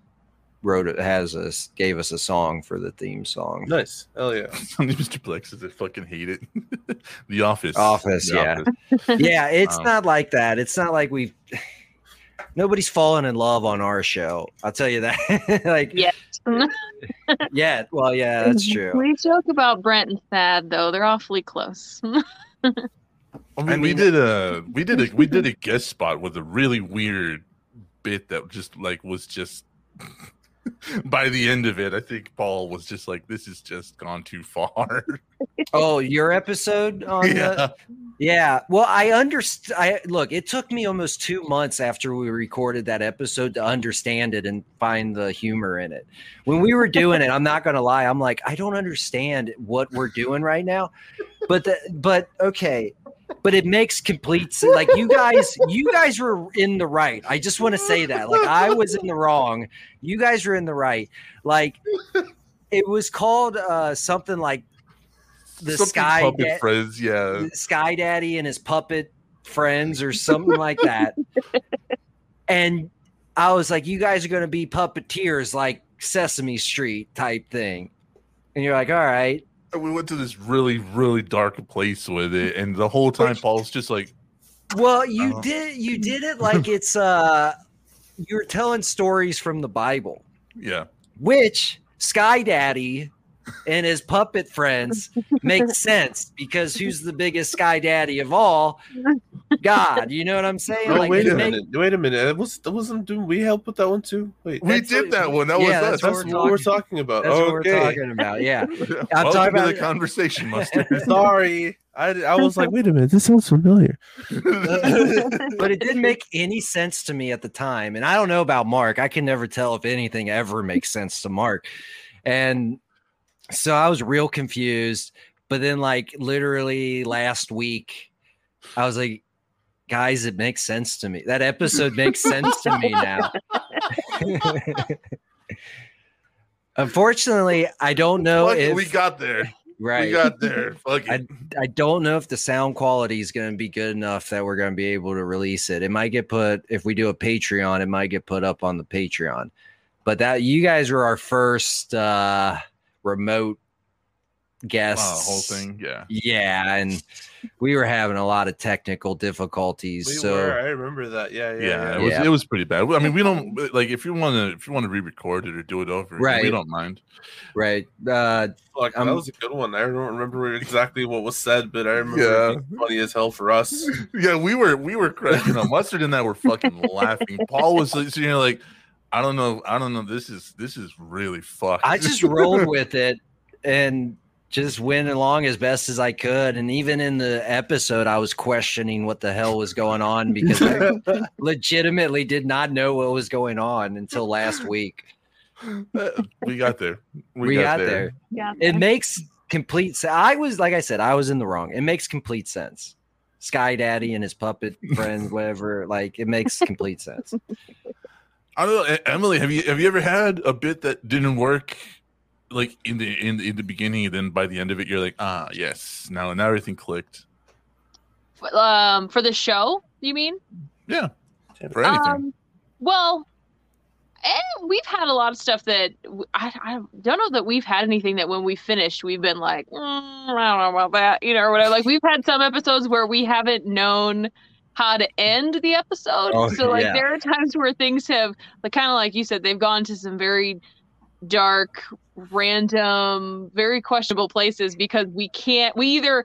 wrote it has us gave us a song for the theme song. Nice. Hell yeah. Mr. Plex says I fucking hate it. the Office. Office, The yeah. Office. yeah, it's Um, not like that. It's not like we've nobody's fallen in love on our show. I'll tell you that. like Yes. yeah, well, yeah, that's true. We joke about Brent and Thad though; they're awfully close. I mean, I we did a we did a we did a guest spot with a really weird bit that just like was just by the end of it, I think Paul was just like, "This has just gone too far." Oh, your episode on the yeah, Yeah, well, I understand. I look. It took me almost two months after we recorded that episode to understand it and find the humor in it. When we were doing it, I'm not going to lie. I'm like, I don't understand what we're doing right now, but the, but okay, but it makes complete sense. Like you guys, you guys were in the right. I just want to say that. Like I was in the wrong. You guys were in the right. Like it was called uh something like the Something sky puppet Da- friends. Yeah, Sky Daddy and his puppet friends or something like that. And I was like, you guys are going to be puppeteers like Sesame Street type thing. And you're like, all right. And we went to this really really dark place with it, and the whole time Paul's just like, Well, you Uh-huh. did you did it like it's uh you're telling stories from the Bible, "Yeah, which Sky Daddy and his puppet friends makes sense because who's the biggest Sky Daddy of all? God, you know what I'm saying? No, Like, wait a make- minute. Wait a minute. It was that wasn't doing we help with that one too? Wait. we did what- that one. That yeah, was that's us." That's we're what we're talking- talking about. That's what we're talking about. Yeah. I'm Welcome talking to about- the conversation, Mustard. Sorry. I, I was like, wait a minute, this sounds familiar. but it didn't make any sense to me at the time. And I don't know about Mark. I can never tell if anything ever makes sense to Mark. And so I was real confused. But then, like, literally last week, I was like, guys, it makes sense to me. That episode makes sense to me now. Unfortunately, I don't know Fuck if we got there. right. We got there. Fuck it. I don't know if the sound quality is going to be good enough that we're going to be able to release it. It might get put if we do a Patreon, it might get put up on the Patreon. But that you guys were our first uh remote Wow, guests. the whole thing. Yeah. Yeah, and we were having a lot of technical We difficulties. so were. I remember that. Yeah, yeah. Yeah, yeah. it was Yeah. it was pretty bad. I mean, we don't like if you want to if you want to re-record it or do it over, we don't mind. right. Uh Fuck, Um, that was a good one. I don't remember exactly what was said, but I remember Yeah. it being funny as hell for us. Yeah, we were we were cracking up. Mustard and I were fucking laughing. Paul was you know here like, I don't know, I don't know. This is this is really fucked. I just rolled with it and just went along as best as I could. And even in the episode, I was questioning what the hell was going on because I legitimately did not know what was going on until last week. we got there. We, got, there. Yeah. It makes complete sense. I was, like I said, I was in the wrong. It makes complete sense. Sky Daddy and his puppet friends, whatever, like it makes complete sense. I don't know, Emily. Have you have you ever had a bit that didn't work, like in the in in the beginning, and then by the end of it, you're like, ah, yes, now now everything clicked. Um, for the show, you mean? Yeah, for anything. Um, well, eh, we've had a lot of stuff that I, I, don't know that we've had anything that when we finished, we've been like, mm, I don't know about that, you know, or whatever. Like we've had some episodes where we haven't known how to end the episode. Oh, so like yeah. there are times where things have like kind of like you said, they've gone to some very dark, random, very questionable places because we can't we either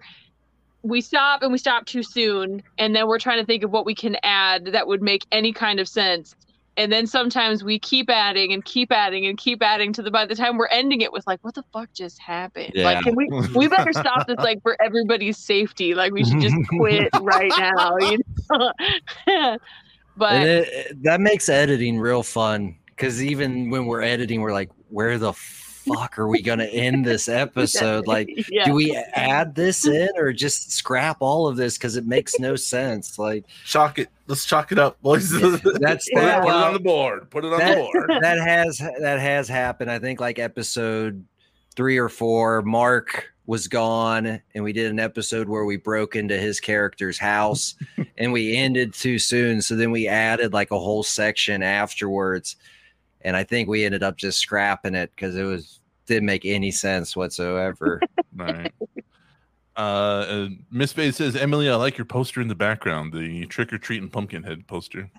we stop and we stop too soon and then we're trying to think of what we can add that would make any kind of sense and then sometimes we keep adding and keep adding and keep adding to the by the time we're ending it with like what the fuck just happened? Yeah. like can we we better stop this like for everybody's safety. Like we should just quit right now you know? But it, that makes editing real fun because even when we're editing, we're like, where the fuck are we gonna end this episode? Like, yeah. do we add this in or just scrap all of this because it makes no sense? Like Chalk it. Let's chalk it up, boys. that's Put, it, that, put it on the board. Put it on That- the board. that has that has happened. I think like episode three or four, Mark was gone, and we did an episode where we broke into his character's house, and we ended too soon. So then we added like a whole section afterwards, and I think we ended up just scrapping it because it was didn't make any sense whatsoever. Right. Uh, uh, Miss Bay says, Emily, I like your poster in the background, the trick or treat and pumpkin head poster.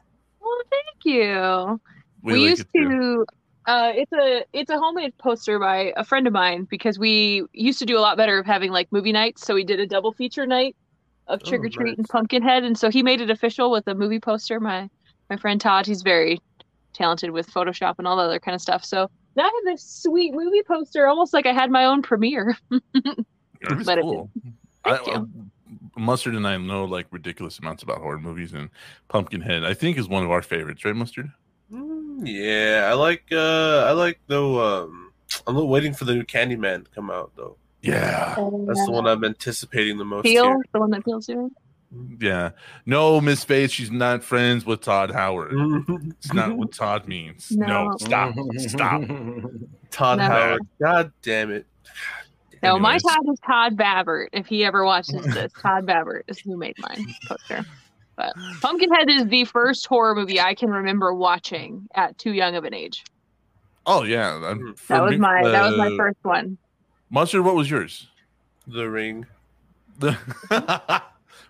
Well, thank you. We, like used it too. to. Uh, it's a it's a homemade poster by a friend of mine because we used to do a lot better of having like movie nights. So we did a double feature night of Oh, Trick or Treat and nice. Pumpkinhead, and so he made it official with a movie poster. My my friend Todd, he's very talented with Photoshop and all the other kind of stuff. So now I have this sweet movie poster, almost like I had my own premiere. That is but it- cool. I, you. I- Mustard and I know like ridiculous amounts about horror movies, and Pumpkinhead, I think, is one of our favorites, right, Mustard? Mm, yeah, I like. uh I like though. Um, I'm waiting for the new Candyman to come out though. Yeah, That's the one I'm anticipating the most. Peele, here. the one that Peele's doing. Yeah. No, Miss Spade, she's not friends with Todd Howard. It's not what Todd means. No, No. stop, stop. Todd No. Howard. God damn it. No, my Todd is Todd Babbert. If he ever watches this, Todd Babbert is who made my poster. But Pumpkinhead is the first horror movie I can remember watching at too young of an age. Oh yeah, That was me- my that was my uh, first one. Mustard. What was yours? The Ring. The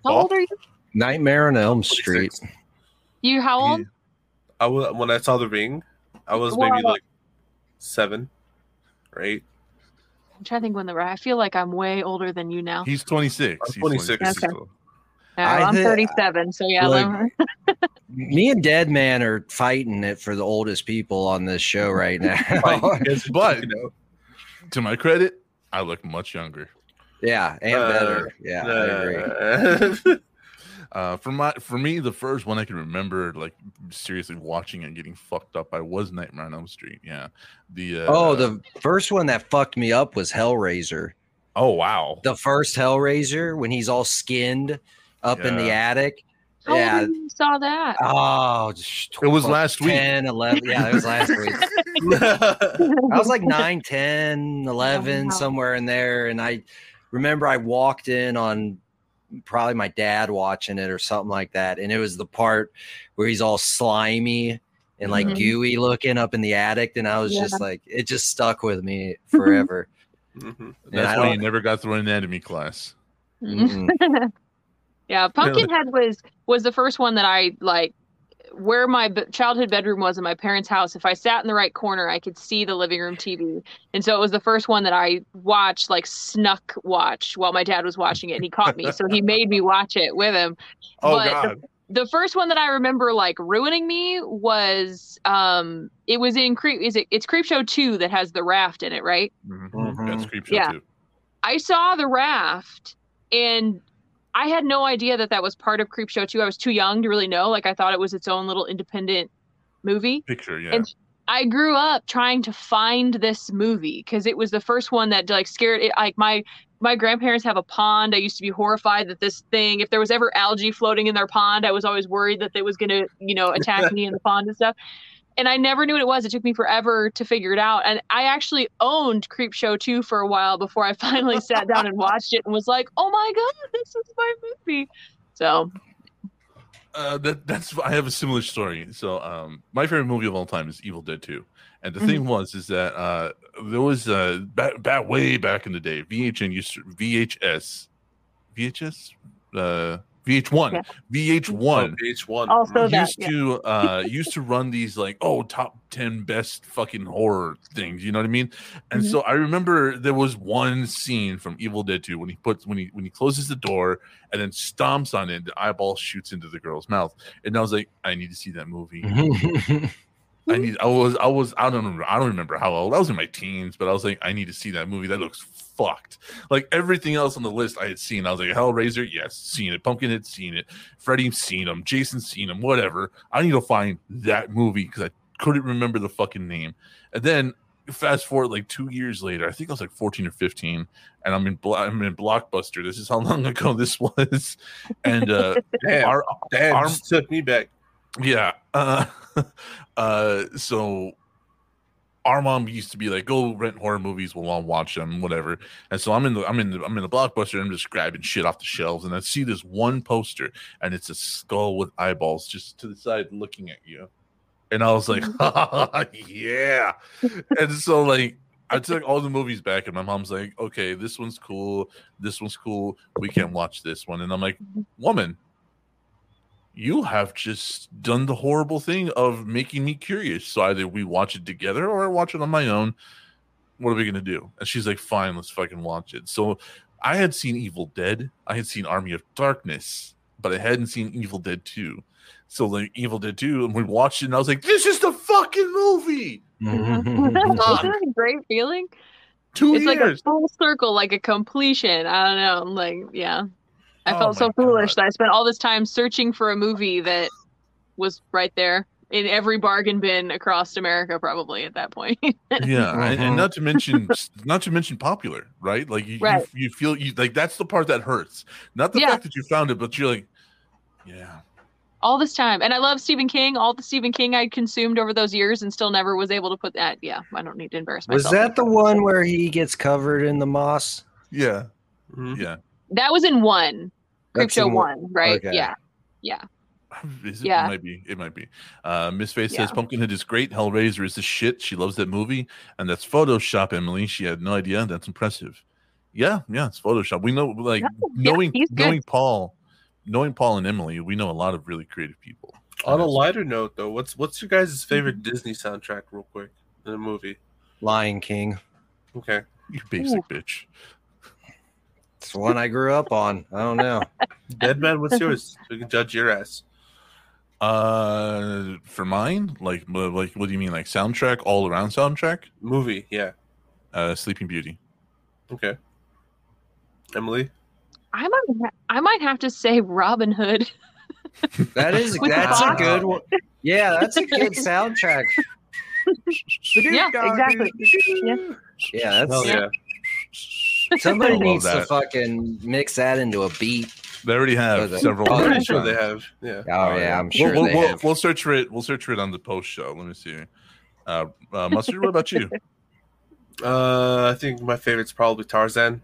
How Paul? old are you? Nightmare on Elm Street. 26. You how old? I was when I saw The Ring. I was maybe uh, like seven or eight. I'm trying to think when the right. I feel like I'm way older than you now. He's 26. I'm He's 26. Okay. so- Yeah, I well, I'm thi- 37, so yeah. like- Me and Dead Man are fighting it for the oldest people on this show right now. Like, you guys But- To my credit, I look much younger. Yeah, and Uh, better. Yeah, I agree. Uh, Uh, for my for me, the first one I can remember, like seriously watching and getting fucked up, I was Nightmare on Elm Street. Yeah, the uh, Oh, the first one that fucked me up was Hellraiser. oh wow, The first Hellraiser when he's all skinned up in the attic. How Yeah. old you saw that? Oh, just It was 12, last week. 10, 11. Yeah, it was last week. I was like 9, 10, 11, Wow. somewhere in there. And I remember I walked in on probably my dad watching it or something like that. And it was the part where he's all slimy and like Mhm. gooey looking up in the attic. And I was Yeah. just like, it just stuck with me forever. Mhm. that's why you never got through an anatomy class. Mm-mm. yeah, Pumpkinhead was was the first one that I like where my b- childhood bedroom was in my parents' house. If I sat in the right corner, I could see the living room TV. And so it was the first one that I watched like snuck watch while my dad was watching it and he caught me. so he made me watch it with him. Oh But the- god, the first one that I remember like ruining me was um it was in Creep is it it's Creepshow 2 that has the raft in it, right? Mhm. Mhm. that's Creepshow Yeah. too. I saw the raft and I had no idea that that was part of Creepshow 2. I was too young to really know. Like I thought it was its own little independent movie. Picture, yeah. And I grew up trying to find this movie because it was the first one that like scared it. Like my my grandparents have a pond. I used to be horrified that this thing, if there was ever algae floating in their pond, I was always worried that it was gonna, you know, attack me in the pond and stuff. And I never knew what it was. It took me forever to figure it out. And I actually owned Creepshow 2 for a while before I finally sat down and watched it and was like, oh my God, this is my movie. So Uh, that that's I have a similar story. So, um, my favorite movie of all time is Evil Dead Two, and the thing was is that uh, there was uh, back, back way back in the day, VHN used to, VHS, VHS, uh, VH1, Yeah. VH1 VH1. Also that, used yeah. to uh used to run these like oh top 10 best fucking horror things you know what i mean and Mhm. so i remember there was one scene from evil dead 2 when he puts when he when he closes the door and then stomps on it the eyeball shoots into the girl's mouth and i was like i need to see that movie Mm-hmm. i need i was i was i don't remember i don't remember how old i was in my teens but i was like i need to see that movie that looks fucked like everything else on the list i had seen i was like hellraiser yes seen it pumpkinhead seen it Freddy, seen him, Jason seen him, whatever. I need to find that movie because I couldn't remember the fucking name. And then fast forward like two years later, I think I was like 14 or 15, and I'm in I'm in Blockbuster. This is how long ago this was. And uh Damn, our damn, our- took me back. Yeah. Uh uh so our mom used to be like, go rent horror movies, we'll all watch them, whatever. And so I'm in the I'm in the I'm in the blockbuster, and I'm just grabbing shit off the shelves, and I see this one poster, and it's a skull with eyeballs just to the side looking at you. And I was like, yeah. and so like I took all the movies back, and my mom's like, okay, this one's cool, this one's cool, we can't watch this one. And I'm like, woman, you have just done the horrible thing of making me curious. So either we watch it together or I watch it on my own. What are we gonna do? And she's like, fine, let's fucking watch it. So I had seen Evil Dead, I had seen Army of Darkness, but I hadn't seen Evil Dead 2. So like Evil Dead 2, and we watched it, and I was like, this is the fucking movie. Isn't mm-hmm, mm-hmm, that mm-hmm. a great feeling? Two It's like a full circle, like a completion. I don't know. Like, yeah. I Oh felt so my foolish that I spent all this time searching for a movie that was right there in every bargain bin across America, probably at that point. yeah and, and not to mention not to mention popular right like you, Right. you you feel you like that's the part that hurts not the Yeah. fact that you found it but you're like yeah all this time. And I love Stephen King. All the Stephen King I'd consumed over those years and still never was able to put that. Yeah, I don't need to embarrass myself. Was that the one where he gets covered in the moss? yeah Mhm. yeah That was in one. Creep That's one- one, right? okay. Yeah. Yeah. Is it? Yeah. it might be it might be uh miss face says pumpkinhead is great hellraiser is the shit she loves that movie and that's photoshop emily she had no idea that's impressive yeah yeah it's photoshop we know like Yeah, knowing good. knowing paul knowing paul and emily we know a lot of really creative people On a lighter note, though, what's what's your guys' favorite Disney soundtrack, real quick, in a movie? Lion King. Okay, you basic bitch It's the one I grew up on. I don't know. Dead Man, what's yours? We can judge your ass. Uh, for mine, like, uh, like, what do you mean, like soundtrack, all around soundtrack? Movie, yeah. Uh, Sleeping Beauty. Okay. Emily, I might I might have to say Robin Hood. That is With the that's a good one. Yeah, that's a good soundtrack. Yeah, exactly. Yeah. Yeah, that's hell Yeah. Yeah. somebody I love needs to fucking mix that into a beat. They already have the- several. oh, I'm pretty sure they have. Yeah. Oh, yeah, I'm We'll- sure we'll, they we'll, have. we'll search for it. We'll search for it on the post show. Let me see. Uh, uh mustard. What about you? Uh, I think my favorite's probably Tarzan.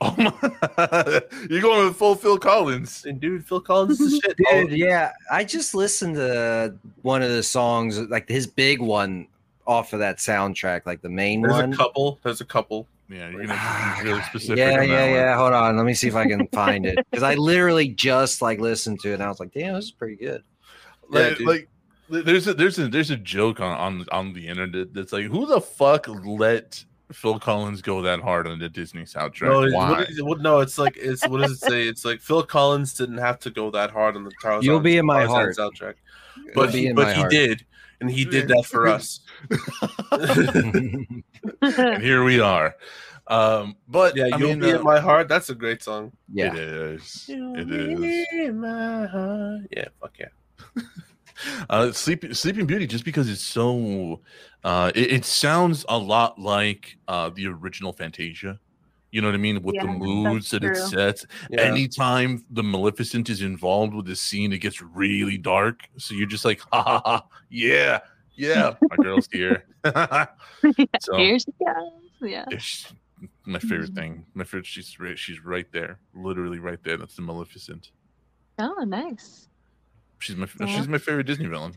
Oh my, you're going with full Phil Collins. And dude, Phil Collins is the shit. Dude, yeah, I just listened to one of the songs, like his big one off of that soundtrack, like the main There's one. There's a couple. There's a couple. Yeah, you're gonna Ah, be really specific. Yeah, on yeah, yeah. Hold on, let me see if I can find it because I literally just like listened to it and I was like, "Damn, this is pretty good." Like, dude. like there's a there's a there's a joke on on on the internet that's like, who the fuck let Phil Collins go that hard on the Disney soundtrack? No, Why? what is it- what- no, it's like it's what does it say? It's like Phil Collins didn't have to go that hard on the Tarzan. You'll be in my Tarzan heart. soundtrack, It'll but be he, in but my he heart. did, and he did that for us. and here we are. Um, but yeah, I you'll mean, be uh, in my heart. That's a great song. yeah, It is. You'll It be is. in my heart. Yeah, fuck yeah. Uh, Sleeping Sleeping Beauty, just because it's so, uh, it, it sounds a lot like uh the original Fantasia. You know what I mean with the moods that that's it sets. Yeah. Anytime the Maleficent is involved with the scene, it gets really dark. So you're just like, ha ha ha, yeah, yeah, my girl's here. so Here she comes. Yeah. it's my favorite Mhm. thing. My favorite. She's right. She's right there, literally right there. That's the Maleficent. Oh, nice. She's my Yeah. she's my favorite Disney villain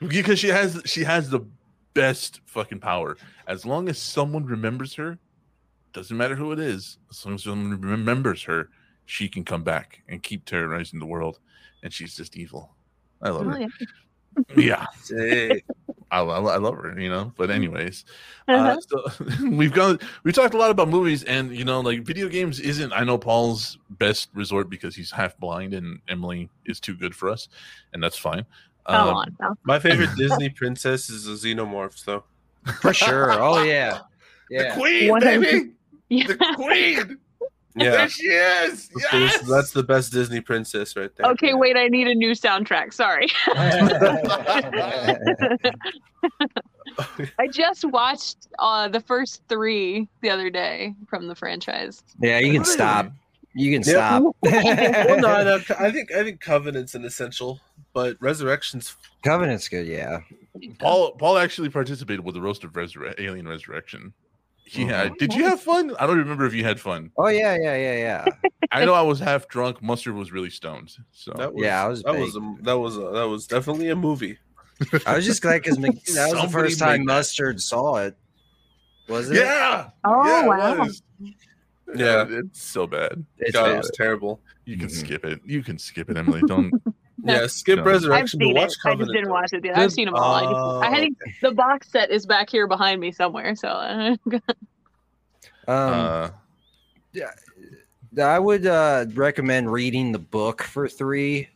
because she has she has the best fucking power. As long as someone remembers her, doesn't matter who it is. As long as someone remembers her, she can come back and keep terrorizing the world. And she's just evil. I love Oh, her. yeah. Yeah, I, I, I love her. You know. But anyways, Uh-huh. uh, so we've gone. We talked a lot about movies, and you know, like video games isn't. I know Paul's best resort because he's half blind, and Emily is too good for us, and that's fine. Um, on. now. my favorite Disney princess is the Xenomorphs, though. for sure. Oh yeah, The yeah. queen, What baby, Yeah. The queen. Yeah, There she is. that's, Yes! that's the best Disney princess right there. Okay, wait, I need a new soundtrack. Sorry. I just watched uh, the first three the other day from the franchise. yeah, you can stop. You can Yeah. stop. well, no, no, I think I think Covenant's an essential, but Resurrection's Covenant's good, yeah. Paul Paul actually participated with the roast of Resurre- Alien Resurrection. He Mhm. Did you have fun? I don't remember if you had fun. Oh yeah, yeah, yeah, yeah. I know I was half drunk. Mustard was really stoned. So that was Yeah, I was that was a, that was a, that was definitely a movie. I was just glad because that was the first time make that. Mustard saw it. Was it? yeah. Oh yeah, it wow! was. Yeah. it's so bad. It's God, it was terrible. You can Mhm. skip it. You can skip it, Emily. Don't. Yeah, skip No. I've Resurrection, but seen it. watch I just didn't watch it. Yet. I've seen them all. I, just, I had Oh, the box set is back here behind me somewhere. So uh, Um, uh, I would uh, recommend reading the book for three,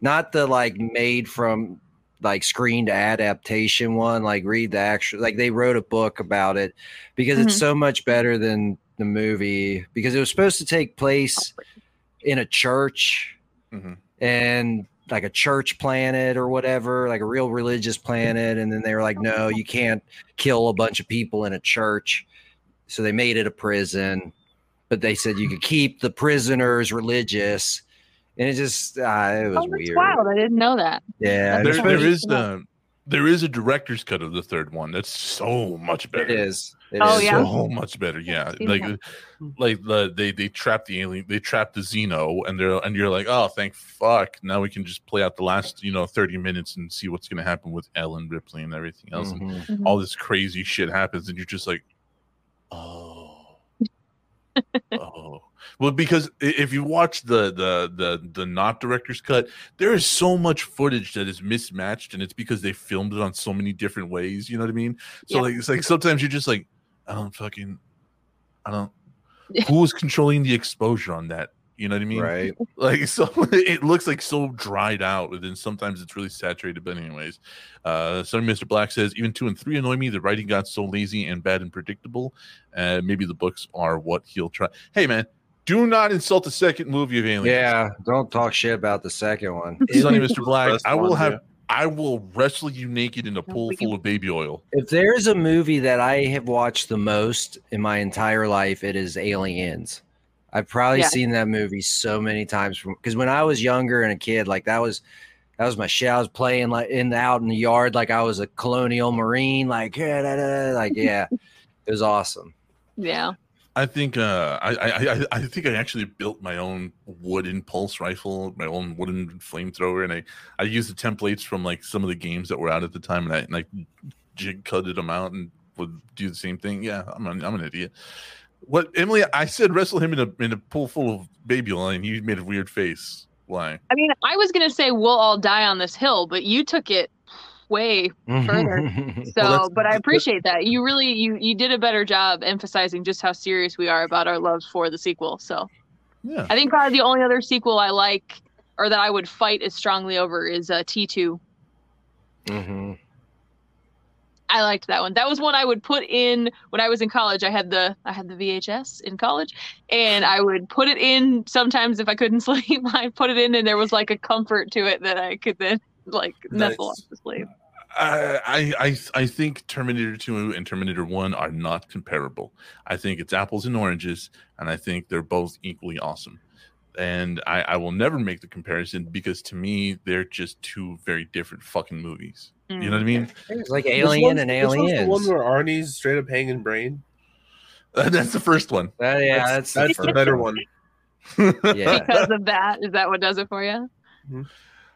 not the like made from like screened adaptation one. Like read the actual like they wrote a book about it because it's Mhm. so much better than the movie because it was supposed to take place in a church mhm. And like a church planet or whatever, like a real religious planet. And then they were like, no, you can't kill a bunch of people in a church. So they made it a prison, but they said you could keep the prisoners religious. And it just, uh, it was oh, that's weird. wild! I didn't know that. Yeah, That's there, they're there supposed- is the there is a director's cut of the third one. That's so much better. it is. It Oh, yeah? so much better. Yeah, seen like like the they they trap the alien, they trap the Xeno, and they're and you're like, oh, thank fuck. Now we can just play out the last you know thirty minutes and see what's gonna happen with Ellen Ripley and everything else. And Mhm. Mhm. all this crazy shit happens, and you're just like, oh, oh. Well, because if you watch the the the the not director's cut, there is so much footage that is mismatched, and it's because they filmed it on so many different ways. You know what I mean? So Yeah. like, it's like sometimes you're just like, I don't fucking, I don't. Who was controlling the exposure on that? You know what I mean? Right. like so it looks like so dried out and then sometimes it's really saturated but anyways uh sorry mr black says even two and three annoy me the writing got so lazy and bad and predictable uh maybe the books are what he'll try hey man do not insult the second movie of aliens Yeah. Don't talk shit about the second one. sonny Aliens mr black i will have yeah. I will wrestle you naked in a pool full of baby oil If there's a movie that I have watched the most in my entire life, it is Aliens. I've probably Yeah. seen that movie so many times from because when I was younger and a kid, like that was that was my shit. I was playing like in the out in the yard like I was a colonial marine, like yeah, da, da, da, like yeah. it was awesome. Yeah. I think uh, I, I I think I actually built my own wooden pulse rifle, my own wooden flamethrower, and I I used the templates from like some of the games that were out at the time, and I and I jig cutted them out and would do the same thing. Yeah, I'm an, I'm an idiot. What Emily? I said wrestle him in a in a pool full of baby and he made a weird face. Why? I mean, I was gonna say we'll all die on this hill, but you took it way Further. so. that's- but I appreciate that. You really you you did a better job emphasizing just how serious we are about our love for the sequel. So Yeah, I think probably the only other sequel I like or that I would fight as strongly over is uh, T two. Mm-hmm. I liked that one. That was one I would put in when I was in college. I had the I had the VHS in college, and I would put it in sometimes if I couldn't sleep. I put it in, and there was like a comfort to it that I could then like nestle Nice. off to sleep. I, I I I think Terminator 2 and Terminator 1 are not comparable. I think it's apples and oranges, and I think they're both equally awesome. And I, I will never make the comparison because to me they're just two very different fucking movies. You know what I mean? It's like Alien and this The Aliens. one where Arnie's straight up hanging brain. That's the first one. Uh, yeah, that's that's, the first better one. Yeah. Because of that, is that what does it for you?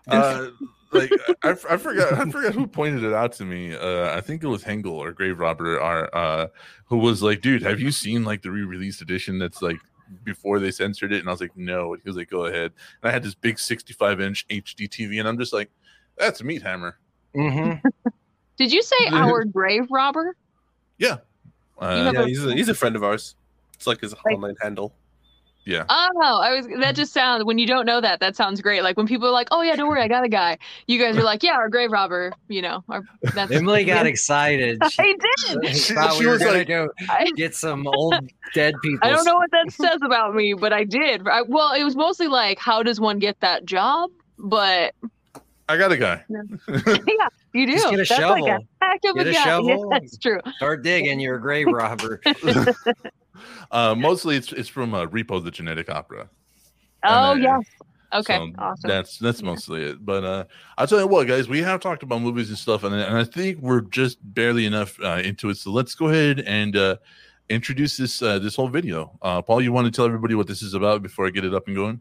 uh, like I, I forgot I forgot who pointed it out to me. Uh, I think it was Hengel or Grave Robber, or uh, who was like, "Dude, have you seen like the re-released edition that's like before they censored it?" And I was like, "No." And he was like, "Go ahead." And I had this big 65 inch HD TV, and I'm just like, "That's a meat hammer." Mhm. Did you say our grave robber? Uh, Yeah, he's a, he's a friend of ours. It's like his Like- online handle. Yeah. Oh, I was. That just sounds. When you don't know that, that sounds great. Like when people are like, "Oh yeah, don't worry, I got a guy." You guys are like, "Yeah, our grave robber." You know, our, that's. Emily got excited. She, I did. she She- thought she we were was gonna like- go I, get some old dead people. I don't know what that says about me, but I did. I, well, it was mostly like, how does one get that job? But I got a guy. yeah, you do. Just get a that's like a shovel. heck of Get a a guy. Yeah, shovel. that's true. Start digging. You're a grave robber. Uh, mostly it's it's from uh, Repo the Genetic Opera. Oh then- yes. Okay. So awesome. That's that's mostly it. But uh, I'll tell you what, guys, we have talked about movies and stuff, and, and I think we're just barely enough uh, into it. So let's go ahead and uh, introduce this uh, this whole video. Uh, Paul, you want to tell everybody what this is about before I get it up and going?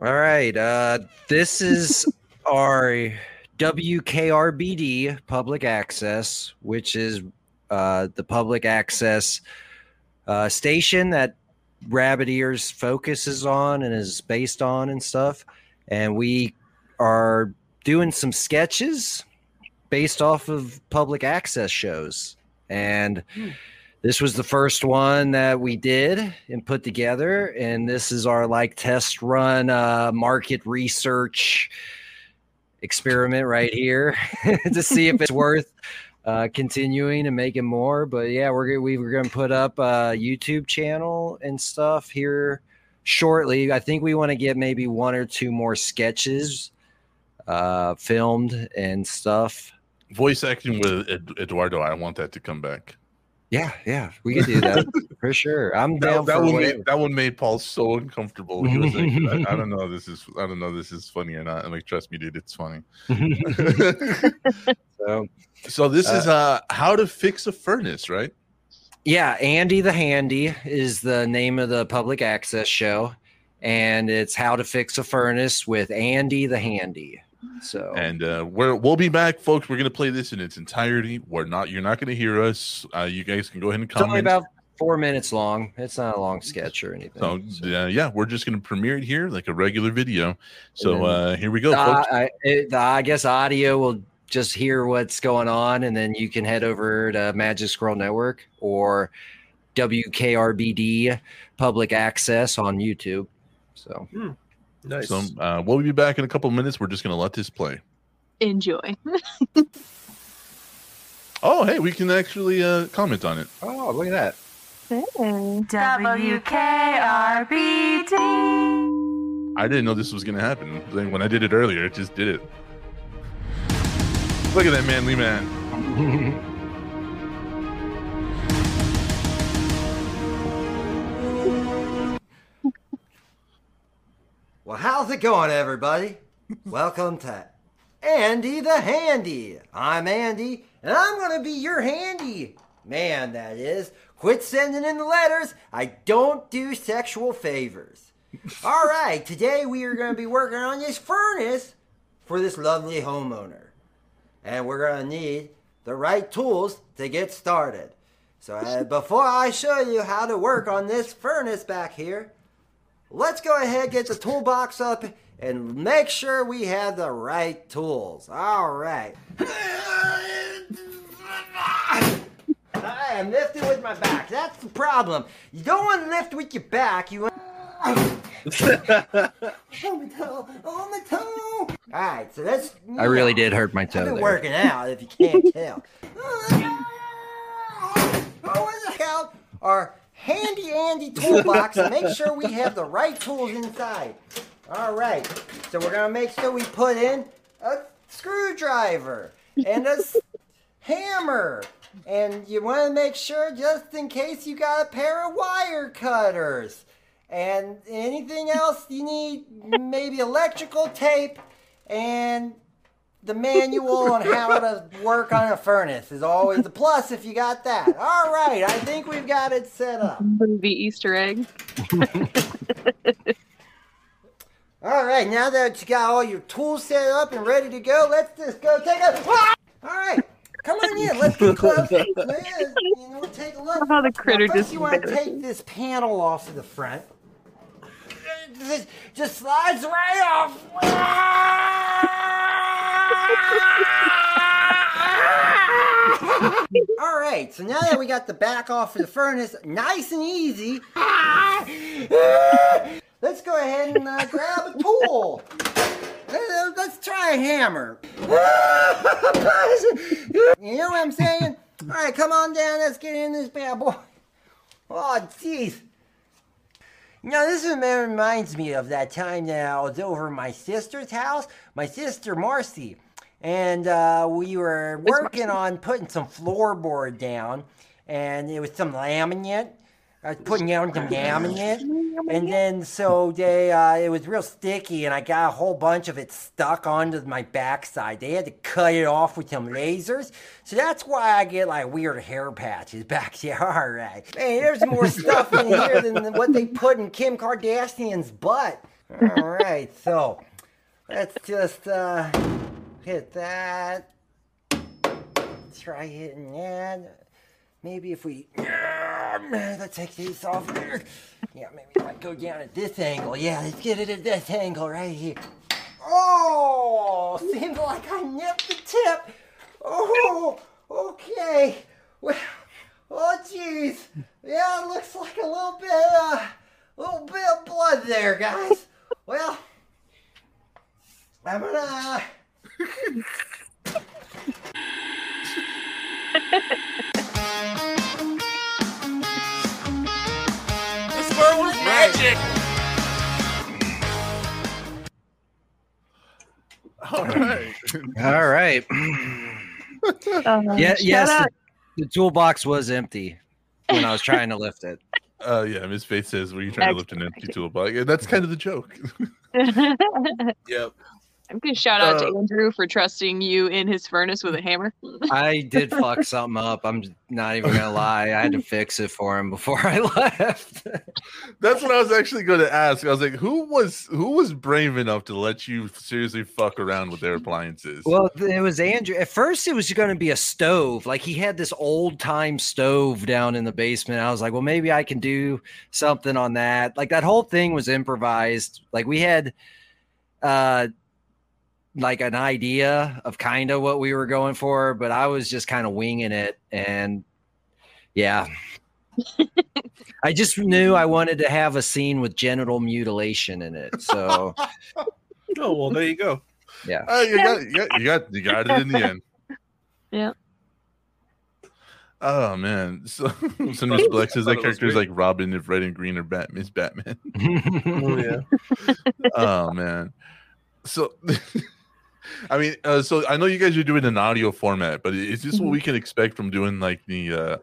All right. Uh, this is our WKRBD public access, which is uh, the public access uh, station that Rabbit Ears focuses on and is based on and stuff. And we are doing some sketches based off of public access shows. And this was the first one that we did and put together. And this is our like test run uh, market research experiment right here to see if it's worth uh, continuing and making more. But yeah, we're gonna- we were going to put up a YouTube channel and stuff here shortly. I think we want to get maybe one or two more sketches uh, filmed and stuff. Voice acting with Eduardo. I want that to come back. Yeah, yeah, we could do that for sure. I'm down That, that one whatever. made, that one made Paul so uncomfortable. He was like, I, I don't know. This is I don't know. This is funny or not. I'm like, trust me, dude, it's funny. so so this is uh how to fix a furnace, right? Yeah, Andy the Handy is the name of the public access show, and it's how to fix a furnace with Andy the Handy. So And uh, we're we'll be back, folks. We're gonna play this in its entirety. We're not. You're not gonna hear us. Uh, you guys can go ahead and comment. it's only about four minutes long. It's not a long sketch or anything. so So- uh, yeah, we're just gonna premiere it here like a regular video. So then- uh, here we go, Uh, folks. I, it, I guess audio will just hear what's going on, and then you can head over to Magic Scroll Network or WKRBD Public Access on YouTube. So Nice. So uh, we'll be back in a couple of minutes. We're just gonna let this play. Enjoy. Oh, hey, we can actually uh, comment on it. oh, look at that. WKRBD. I didn't know this was gonna happen. When I did it earlier, it just did it. Look at that manly man. Well, how's it going, everybody? Welcome to Andy the Handy. I'm Andy, and I'm going to be your handy man, that is. Quit sending in the letters. I don't do sexual favors. All right, today we are going to be working on this furnace for this lovely homeowner. And we're going to need the right tools to get started. So, uh, before I show you how to work on this furnace back here, let's go ahead get the toolbox up and make sure we have the right tools. All right. I am lifting with my back. That's the problem. You don't want to lift with your back. You want. Oh my toe! Oh my toe! All right, so that's. I really did hurt my toe I've been there. working out, if you can't tell. Always out our handy Andy toolbox and make sure we have the right tools inside. All right, so we're gonna make sure we put in a screwdriver and a hammer. And you want to make sure, just in case you got a pair of wire cutters. And anything else you need, maybe electrical tape and the manual on how to work on a furnace is always a plus if you got that. All right, I think we've got it set up. Movie Easter egg. All right, now that you got all your tools set up and ready to go, let's just go take a. Ah! All right, come on in. Let's get close. Man, you know, take a look. How the critter Now, first just you want to take this panel off of the front. Just, just slides right off. All right, so now that we got the back off of the furnace, nice and easy, let's go ahead and uh, grab a tool. Let's try a hammer. You know what I'm saying? All right, come on down. Let's get in this bad boy. Oh, jeez. Know, this reminds me of that time that I was over at my sister's house, my sister Marcy, and uh, we were working on putting some floorboard down, and it was some laminate. I was putting down some laminate, and then so they uh, it was real sticky, and I got a whole bunch of it stuck onto my backside. They had to cut it off with some lasers, so that's why I get like weird hair patches back there. All right, hey, there's more stuff in here than what they put in Kim Kardashian's butt. All right, so let's just uh, hit that. Try hitting that. Maybe if we let's take these off. Yeah, maybe if I go down at this angle. Yeah, let's get it at this angle right here. Oh, seems like I nipped the tip. Oh, okay. Well, oh jeez. Yeah, it looks like a little bit, uh, little bit of blood there, guys. Well, I'm gonna. All right. All right. Uh, Yeah, yes, the, the toolbox was empty when I was trying to lift it. Uh, yeah, Miss Faith says, "Were you trying to lift an empty toolbox?" Yeah, that's kind of the joke. Yep. I'm gonna shout out Uh, to Andrew for trusting you in his furnace with a hammer. I did fuck something up. I'm not even gonna lie. I had to fix it for him before I left. That's what I was actually going to ask. I was like, "Who was who was brave enough to let you seriously fuck around with their appliances?" Well, it was Andrew. At first, it was going to be a stove. Like he had this old time stove down in the basement. I was like, well, maybe I can do something on that. Like that whole thing was improvised. Like we had, uh, like an idea of kind of what we were going for, but I was just kind of winging it. And yeah, I just knew I wanted to have a scene with genital mutilation in it. So Oh well, there you go. yeah. Uh, you, got, you, got, you got you got it in the end. Yeah. Oh man. So so Miss Black says that character is like Robin if red and green or Batman is Batman. Oh yeah. oh man. So I mean, uh, so I know you guys are doing an audio format, but is this what we can expect from doing like the uh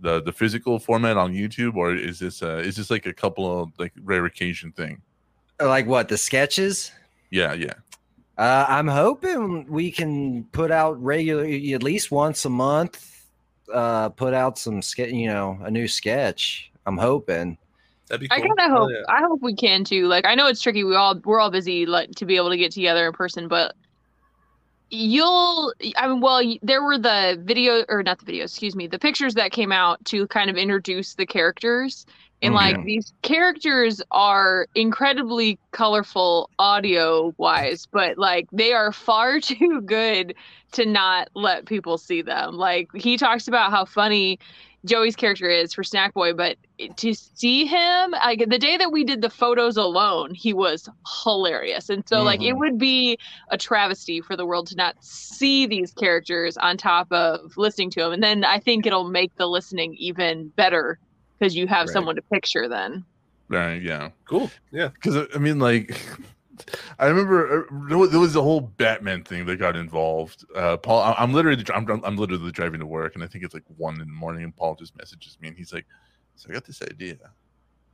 the the physical format on YouTube, or is this uh is this like a couple of like rare occasion thing? like what the sketches? Yeah, yeah. Uh, I'm hoping we can put out regular, at least once a month. Uh, put out some ske- you know, a new sketch. I'm hoping. That'd be I kind of Oh, hope yeah. I hope we can too. Like I know it's tricky. We all we're all busy like to be able to get together in person, but you'll I mean well there were the video or not the video excuse me, the pictures that came out to kind of introduce the characters. And Oh, like yeah. these characters are incredibly colorful audio wise, but like they are far too good to not let people see them. Like he talks about how funny Joey's character is for Snack Boy, but to see him like the day that we did the photos alone, he was hilarious. And so like it Mhm. would be a travesty for the world to not see these characters on top of listening to them. And then I think it'll make the listening even better because you have Right. someone to picture then. Right, yeah. Cool. Yeah. Because I mean, like, I remember uh, there was, there was a whole Batman thing that got involved. Uh, Paul, I- I'm literally, I'm, I'm literally driving to work, and I think it's like one in the morning, and Paul just messages me, and he's like, "So I got this idea."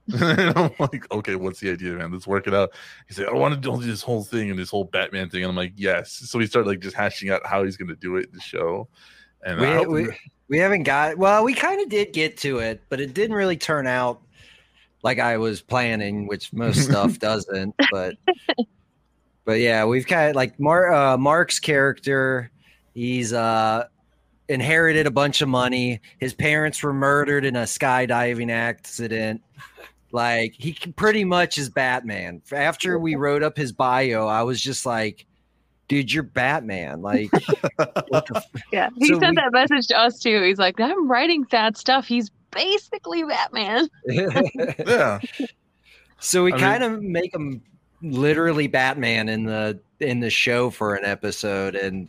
and I'm like, "Okay, what's the idea, man? Let's work it out." He's like, "I want to do this whole thing and this whole Batman thing," and I'm like, "Yes." So we start like just hashing out how he's going to do it in the show, and We, we, we haven't got well, we kind of did get to it, but it didn't really turn out like I was planning, which most stuff doesn't. But but yeah, we've kind of like Mar- uh, Mark's character. He's uh inherited a bunch of money. His parents were murdered in a skydiving accident. Like he pretty much is Batman. After we wrote up his bio, I was just like, dude, you're Batman. Like, what the f- Yeah, he So sent we- that message to us too. He's like, I'm writing that stuff. He's basically Batman. Yeah. so we I mean- kind of make him literally Batman in the in the show for an episode, and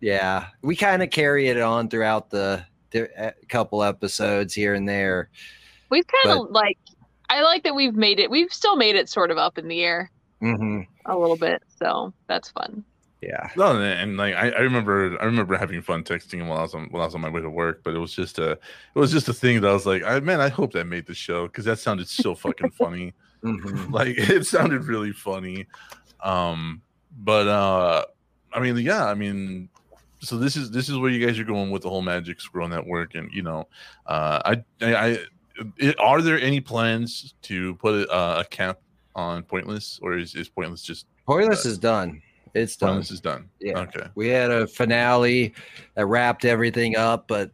yeah, we kind of carry it on throughout the, the uh, couple episodes here and there. We've kind of like, I like that we've made it. We've still made it sort of up in the air hmm a little bit, so that's fun. Yeah. No, and, like I, I remember, I remember having fun texting him while I was on while I was on my way to work. But it was just a, it was just a thing that I was like, I man, I hope that made the show because that sounded so fucking funny. hmm like it sounded really funny um but uh i mean yeah i mean so this is this is where you guys are going with the whole magic scroll network and you know uh i i, I it, are there any plans to put a, a cap on pointless or is, is pointless just Pointless is done. It's done. pointless is done Yeah. okay we had a finale that wrapped everything up but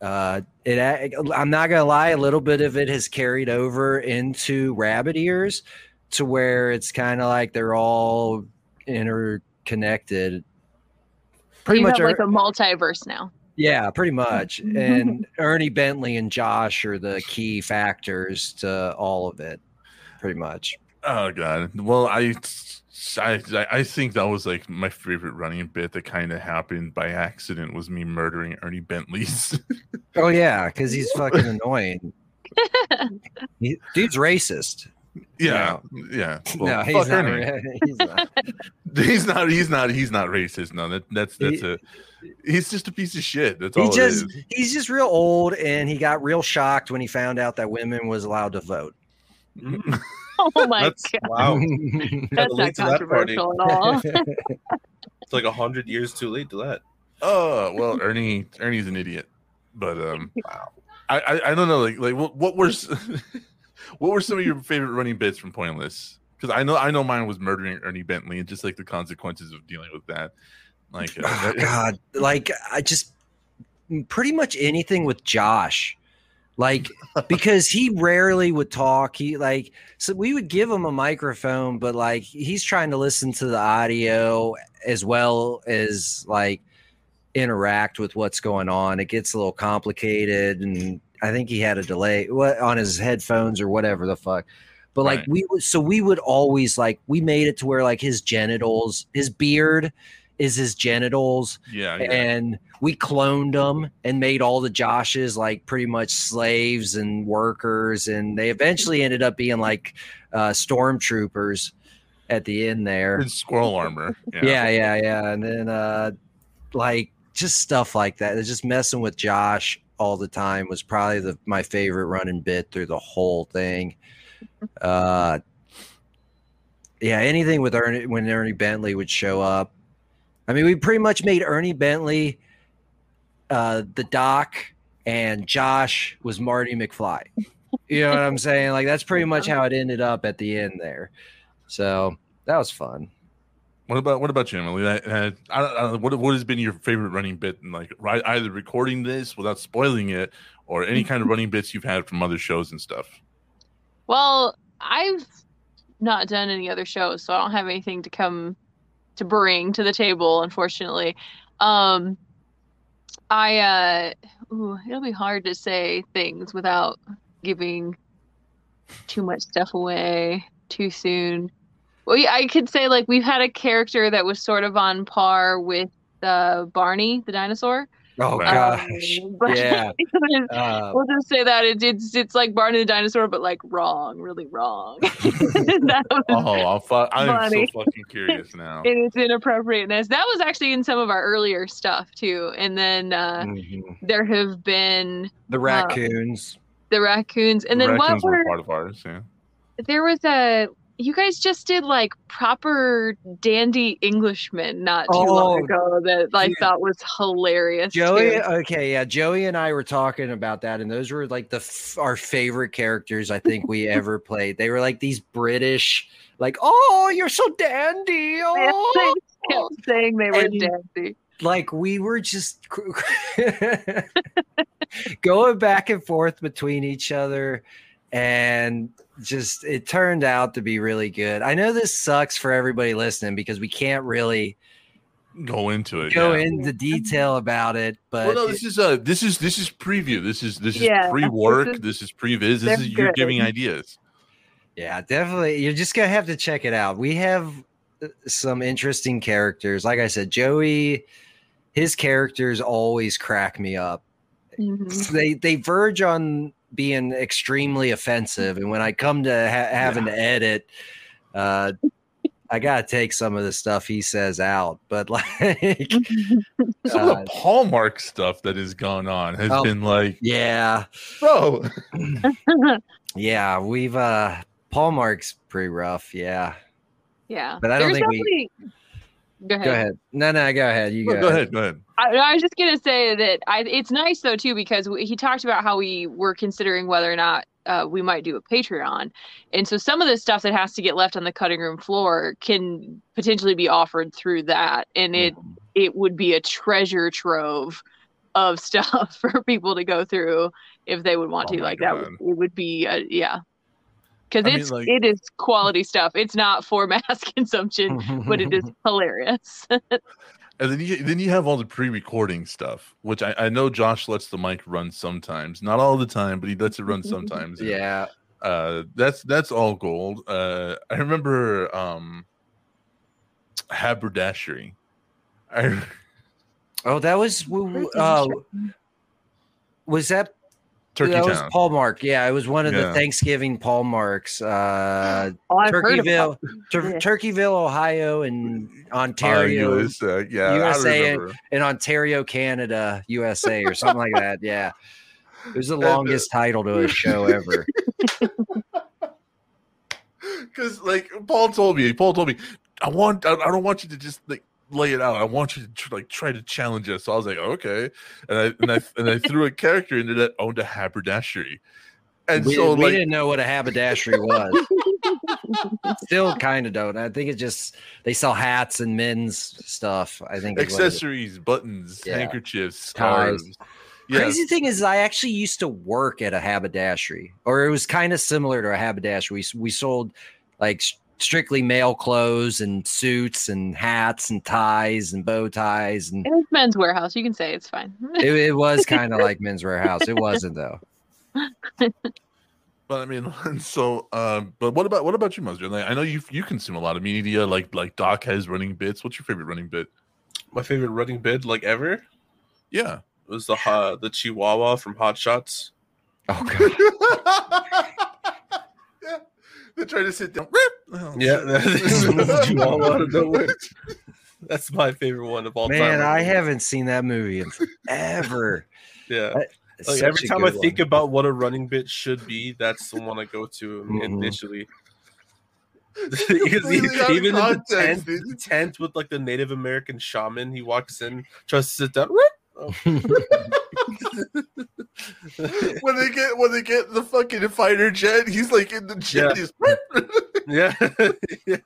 uh it i'm not gonna lie a little bit of it has carried over into rabbit ears to where it's kind of like they're all interconnected pretty you much have like a multiverse now. yeah pretty much and ernie bentley and josh are the key factors to all of it pretty much oh god well i I, I think that was like my favorite running bit that kind of happened by accident was me murdering Ernie Bentley's oh yeah because he's fucking annoying he, dude's racist Yeah, yeah. Well, no, he's not, Ernie. ra- he's not. He's not. He's not. He's not racist. No, that, that's that's He- a. He's just a piece of shit. That's He all just it is. he's just real old, and he got real shocked when he found out that women was allowed to vote. Oh my That's god, wow. that's not late to that controversial at all. It's like a hundred years too late to that. Oh well, Ernie. Ernie's an idiot. But um, I, I I don't know. Like like what what were what were some of your favorite running bits from Pointless? Because I know I know mine was murdering Ernie Bentley and just like the consequences of dealing with that. Like uh, oh, God, like I just pretty much anything with Josh, like because he rarely would talk. He like so we would give him a microphone, but like he's trying to listen to the audio as well as like interact with what's going on. It gets a little complicated, and I think he had a delay what on his headphones or whatever the fuck. But like Right. we so we would always like we made it to where like his genitals, his beard is his genitals, yeah, yeah. and we cloned them and made all the Joshes like pretty much slaves and workers, and they eventually ended up being like uh, stormtroopers at the end there. It's squirrel armor. Yeah, yeah, yeah. And then uh like just stuff like that. Just messing with Josh all the time was probably the my favorite running bit through the whole thing. Uh yeah, anything with Ernie when Ernie Bentley would show up. I mean, we pretty much made Ernie Bentley uh the doc and Josh was Marty McFly. You know what I'm saying? Like that's pretty much how it ended up at the end there. So that was fun. What about what about you, Emily? I, I, I, don't- I, don't know, what what has been your favorite running bit? And like, right, either recording this without spoiling it, or any kind of running bits you've had from other shows and stuff. Well, I've not done any other shows, so I don't have anything to come to bring to the table, unfortunately. Um, I uh, ooh, it'll be hard to say things without giving too much stuff away too soon. Well, yeah, I could say like we've had a character that was sort of on par with uh, Barney the dinosaur. Oh Wow. gosh. Um, but Yeah. was- Uh, we'll just say that it, it's it's like Barney the dinosaur, but like wrong, really wrong. Oh, I'll fu- I'm Funny. so fucking curious now. in its inappropriateness. That was actually in some of our earlier stuff too. And then uh, mhm. there have been The raccoons. the raccoons, and The then what were were part of ours. Yeah. there was a you guys just did like proper dandy Englishmen not too long Oh, ago that I dude. thought was hilarious. Joey, too. okay, yeah, Joey and I were talking about that, and those were like the f- our favorite characters I think we ever played. They were like these British, like, oh, you're so dandy, oh, They kept saying they were And- dandy. like we were just going back and forth between each other and just it turned out to be really good. I know this sucks for everybody listening because we can't really Go into it. go yeah. into detail about it, but Well, no, this is a this is this is preview. This is this is Yeah, pre-work. this is- This is pre-viz. This they're is you're good. giving ideas. Yeah, definitely. You're just gonna have to check it out. We have uh, some interesting characters. Like I said, Joey, his characters always crack me up. Mhm. They they verge on being extremely offensive, and when I come to ha- having to edit, uh, I gotta take some of the stuff he says out. But like, Some of Uh, the Hallmark stuff that has gone on has Oh. been like, yeah, bro, yeah, we've uh, Paul Mark's pretty rough. Yeah, yeah. But I don't There's think we- definitely- Go ahead. go ahead. No, no, go ahead. You go, go, ahead, go ahead. I, I was just gonna say that I, it's nice though too because we, he talked about how we were considering whether or not uh, we might do a Patreon, and so some of the stuff that has to get left on the cutting room floor can potentially be offered through that, and it it would be a treasure trove of stuff for people to go through if they would want Oh to. my Like that, would, it would be uh, yeah, because I mean, it's like- it is quality stuff. It's not for mass consumption, but it is hilarious. And then you then you have all the pre-recording stuff, which I, I know Josh lets the mic run sometimes, not all the time, but he lets it run sometimes. and, Yeah. uh, that's that's all gold. Uh, I remember um, haberdashery. I Oh, that was w- w- uh, was that Turkey that was Paul Mark? Yeah, it was one of Yeah. the Thanksgiving Paul Marks. Uh, Oh, Turkeyville, about Tur- Yeah. Turkeyville, Ohio, and Uh, Ontario, USA, yeah, USA I remember. in Ontario, Canada, USA, or something like that. Yeah, it was the And, uh, longest title to a show ever. Because like Paul told me, Paul told me, I want, I, I don't want you to just like lay it out. I want you to tr- like try to challenge us. So I was like, okay, and I and I and I threw a character into that owned a haberdashery, and we, so we like didn't know what a haberdashery was. Still kind of don't. I think it's just they sell hats and men's stuff. I think is what it is. accessories, buttons, Yeah. handkerchiefs, Ties. scarves. Yes. Crazy thing is, I actually used to work at a haberdashery, or it was kind of similar to a haberdashery. We, we sold like s- strictly male clothes and suits and hats and ties and bow ties, and It's men's warehouse. You can say it's fine. it, it was kind of like men's warehouse. It wasn't though. But I mean, so, um, but what about what about you, Mustard? Like, I know you you consume a lot of media. Like like Doc has running bits. What's your favorite running bit? My favorite running bit like ever Yeah. it was the uh, the Chihuahua from Hot Shots. Oh god, yeah. They try to sit down. Rip! Oh, Yeah, shit. that's Chihuahua out of nowhere. That's my favorite one of all time. man, I haven't seen that movie in forever. Yeah. It's Like every time I good think about what a running bit should be, that's the one I go to Mhm. initially. because he- out of even in the tent, the tent with like the Native American shaman, he walks in, tries to sit down. Oh. when they get when they get the fucking fighter jet, he's like in the jet. Yeah. Yeah, yeah.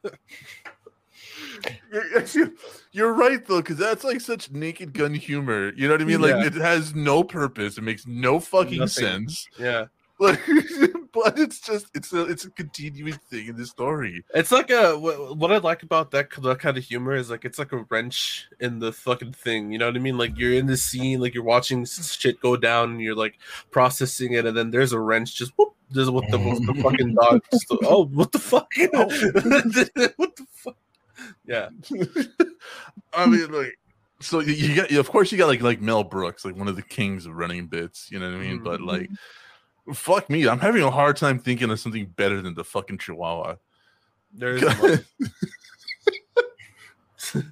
You're- You're right though, because that's like such naked gun humor. You know what I mean? Like Yeah. it has no purpose. It makes no fucking Nothing. sense. yeah. Like, but it's just it's a it's a continuing thing in the story. It's like a what, I like about that, that kind of humor is like it's like a wrench in the fucking thing. You know what I mean? Like you're in the scene, like you're watching shit go down, and you're like processing it, and then there's a wrench just whoop. There's what the, what the fucking dog. Just, oh, what the fuck? Oh. what the fuck? Yeah, I mean, like, so you, you got, of course, you got like like Mel Brooks, like one of the kings of running bits. You know what I mean? But like, mm-hmm. Fuck me, I'm having a hard time thinking of something better than the fucking Chihuahua. there's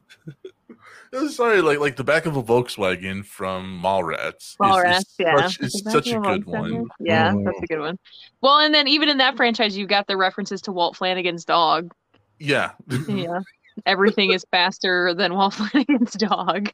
I'm sorry, like like the back of a Volkswagen from Mallrats. is- is Mallrats, yeah. such, is such a good one. Yeah. Mm. That's a good one. Well, and then even in that franchise, you've got the references to Walt Flanagan's dog. Yeah, Yeah. Everything is faster than Walt Flanagan's dog.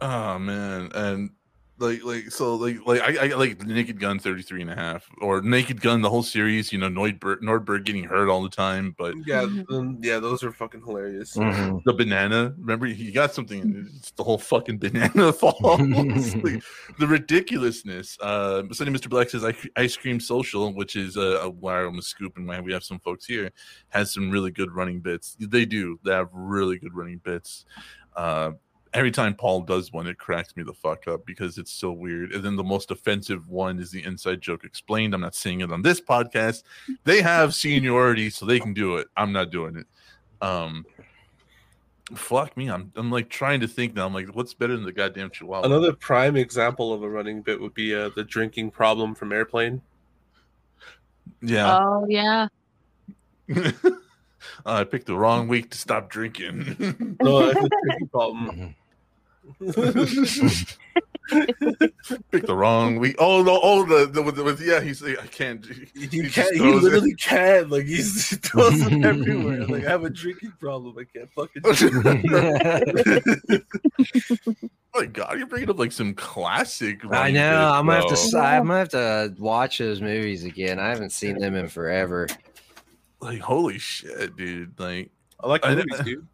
oh man, and like like so like like I, I like Naked Gun 33 and a half or Naked Gun the whole series. You know Nordberg Nordberg getting hurt all the time, but Yeah, Mhm. um, yeah, those are fucking hilarious. Mhm. the banana. Remember, he got something. in It's the whole fucking banana falls. Like, the ridiculousness. Uh, Sunny Mr. Black says ice cream social, which is uh, a wire on the scoop, and we have some folks here has some really good running bits. They do. They have really good running bits. Uh, every time Paul does one, it cracks me the fuck up because it's so weird. And then the most offensive one is the inside joke explained. I'm not seeing it on this podcast. They have seniority, so they can do it. I'm not doing it. Um, fuck me. I'm I'm like trying to think now. I'm like, what's better than the goddamn Chihuahua? Another prime example of a running bit would be uh, the drinking problem from Airplane. yeah. Oh yeah. I picked the wrong week to stop drinking. No, that's a drinking problem. picked the wrong week. Oh no! Oh, the, the, with, with yeah, he's like, I can't. You He just can't. He throws it. literally can't. Like he's he throws it everywhere. Like I have a drinking problem. I can't fucking. Oh my god, you're bringing up like some classic. I know. bits, I'm gonna have to. bro. s- I'm gonna have to watch those movies again. I haven't seen them in forever. like holy shit, dude. Like I like I- movies, dude.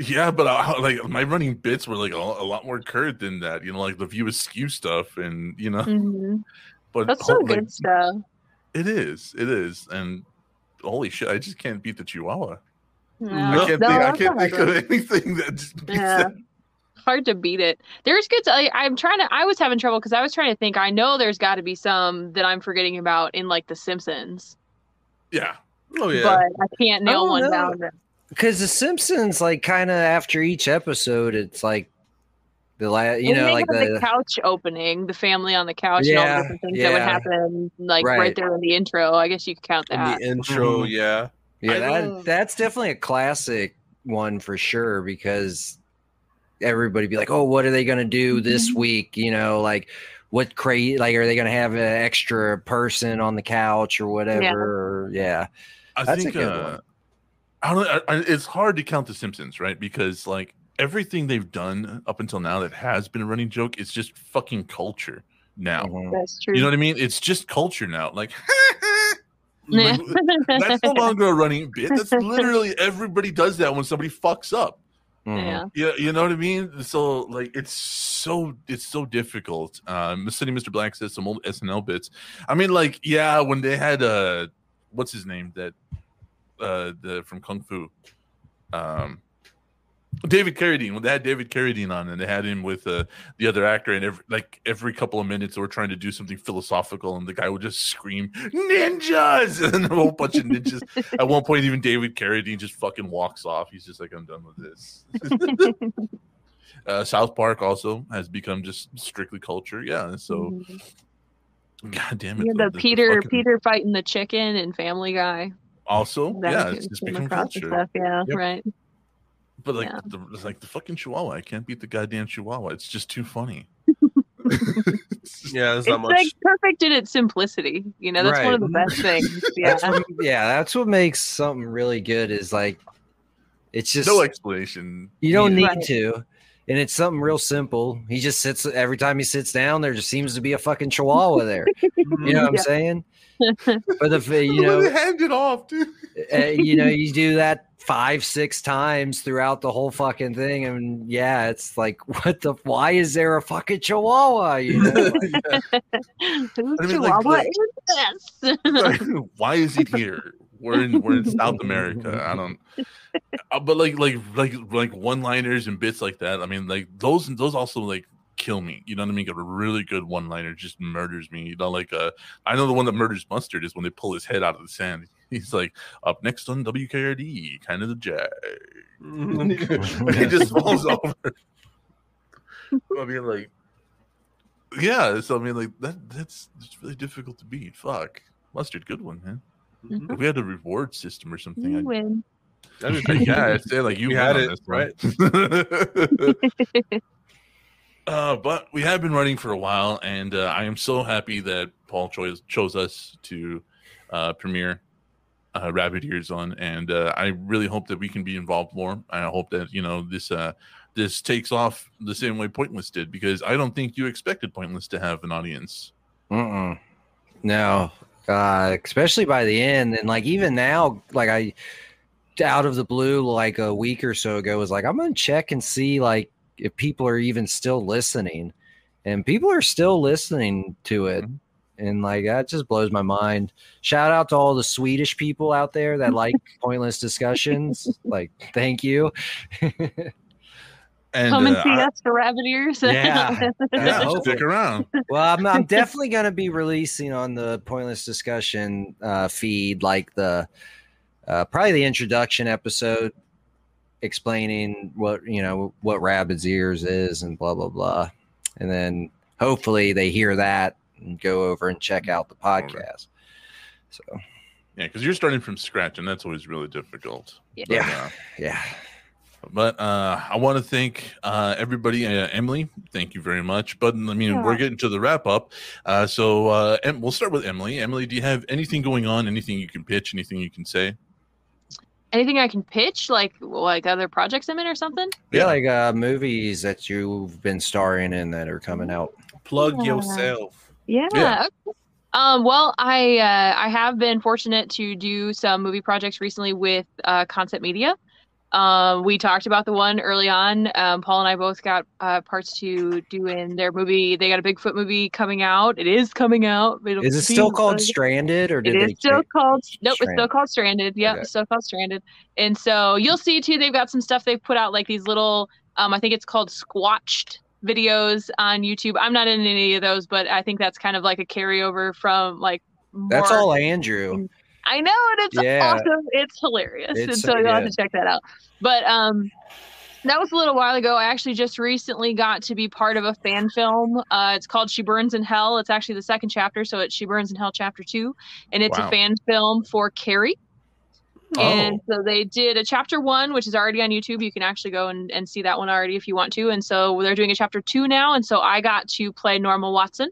Yeah, but I, like my running bits were like a, a lot more current than that. You know, like the view askew stuff, and you know, Mhm. but That's some like, good stuff. It is. It is. And holy shit, I just can't beat the Chihuahua. Yeah. I can't No, think. I can't think of anything that beats Yeah. that. hard to beat it. There's good. I, I'm trying to. I was having trouble because I was trying to think. I know there's got to be some that I'm forgetting about in like The Simpsons, Yeah. Oh yeah. but I can't nail don't one know. down. Because The Simpsons, like, kind of after each episode, it's like the last, you And know, like the, the couch opening, the family on the couch, and all Yeah, the different things that would happen, like right. Right. there in the intro. I guess you could count In that. the intro, Mhm. yeah. yeah, I that don't- that's definitely a classic one for sure because everybody be like, oh, what are they gonna do this week? You know, like what crazy, like, are they gonna have an extra person on the couch or whatever? Or, yeah. I That's a think good uh, one. I don't I, I, it's hard to count the Simpsons, right? Because like everything they've done up until now that has been a running joke is just fucking culture now. Mhm. That's true. You know what I mean? It's just culture now. Like like, that's no longer a running bit. That's literally everybody does that when somebody fucks up. Yeah. Yeah, you know what I mean. So like, it's so it's so difficult. Um, City Mr. Black says some old SNL bits. I mean, like, yeah, when they had uh, what's his name that uh the from Kung Fu, um, David Carradine. When they had David Carradine on, and they had him with uh, the other actor, and every like every couple of minutes, they were trying to do something philosophical, and the guy would just scream ninjas, and a whole bunch of ninjas. At one point, even David Carradine just fucking walks off. He's just like, I'm done with this. uh, South Park also has become just strictly culture. Yeah. So, Mhm. god damn it. Yeah, the the Peter fucking- Peter fighting the chicken and Family Guy. Also, That yeah, it's just become culture. Stuff. Yeah, Yep. right. But like, Yeah. the, it's like the fucking Chihuahua. I can't beat the goddamn Chihuahua. It's just too funny. Yeah, It's not much. like perfect in its simplicity. You know, that's one of the best things. Yeah. That's what, yeah, that's what makes something really good is like it's just no explanation. you don't needed. need Right. to. And it's something real simple. He just sits every time he sits down, there just seems to be a fucking chihuahua there. You know what I'm saying? But if you know, hand it off, dude. uh, you know, you do that five, six times throughout the whole fucking thing, and yeah, it's like, what the? Why is there a fucking chihuahua? You know? Whose I mean, chihuahua like- is this? Why is it here? We're in we're in South America. I don't. Uh, but like like like like one liners and bits like that. I mean, like those those also like kill me. You know what I mean? Like, a really good one liner just murders me. You know, like uh, I know the one that murders Mustard is when they pull his head out of the sand. He's like up next on WKRD, kind of the jag. and he just falls over. I mean, like, yeah. So I mean, like that. That's it's really difficult to beat. Fuck, mustard, good one, man. Mhm. If we had a reward system or something, You I'd, win. That'd I- pretty yeah. I'd say like you We had it, this one. Uh, but we have been running for a while, and uh, I am so happy that Paul chose chose us to uh, premiere uh, Rabbit Ears on, and uh, I really hope that we can be involved more. I hope that you know this uh, this takes off the same way Pointless did because I don't think you expected Pointless to have an audience. Mm-mm. No, especially by the end, and like even now, like I out of the blue, like a week or so ago, was like I'm gonna check and see like if people are even still listening, and people are still listening to it. Mhm. And like that just blows my mind. Shout out to all the Swedish people out there that like pointless discussions. Like, thank you. And Come and uh, see I- us for rabbit ears. Yeah. yeah, hopefully. stick around. well, I'm, I'm definitely going to be releasing on the pointless discussion uh, feed, like the uh, probably the introduction episode, explaining what you know what Rabbit's ears is and blah blah blah, and then hopefully they hear that and go over and check out the podcast. So Yeah, because you're starting from scratch, and that's always really difficult. Yeah. But, Yeah. uh, yeah, But uh, I want to thank uh, everybody. Uh, Emily, thank you very much. But I mean, we're getting to the wrap up. Uh, so uh, em- we'll start with Emily. Emily, do you have anything going on? Anything you can pitch? Anything you can say? Anything I can pitch, like like other projects I'm in or something? yeah, like uh, movies that you've been starring in that are coming out. Plug Yeah. yourself. Yeah. Yeah. okay. Um, well, I uh, I have been fortunate to do some movie projects recently with uh, Concept Media. Um, we talked about the one early on. Um, Paul and I both got uh, parts to do in their movie. They got a Bigfoot movie coming out. It is coming out. It'll Is it still called Stranded or did is they still called nope. It's still Stranded. called Stranded. Yep, Okay. it's still called Stranded. And so you'll see too. They've got some stuff they've put out, like these little. Um, I think it's called Squatched videos on YouTube. I'm not in any of those, but I think that's kind of like a carryover from like. That's all Andrew. I know, and it's Yeah. awesome. It's hilarious, It's and so you'll have to check that out. But um, that was a little while ago. I actually just recently got to be part of a fan film. Uh, it's called She Burns in Hell. It's actually the second chapter, so it's She Burns in Hell chapter two, and it's Wow. a fan film for Carrie. Oh. And so they did a chapter one, which is already on YouTube. You can actually go and, and see that one already if you want to. And so they're doing a chapter two now. And so I got to play Norma Watson.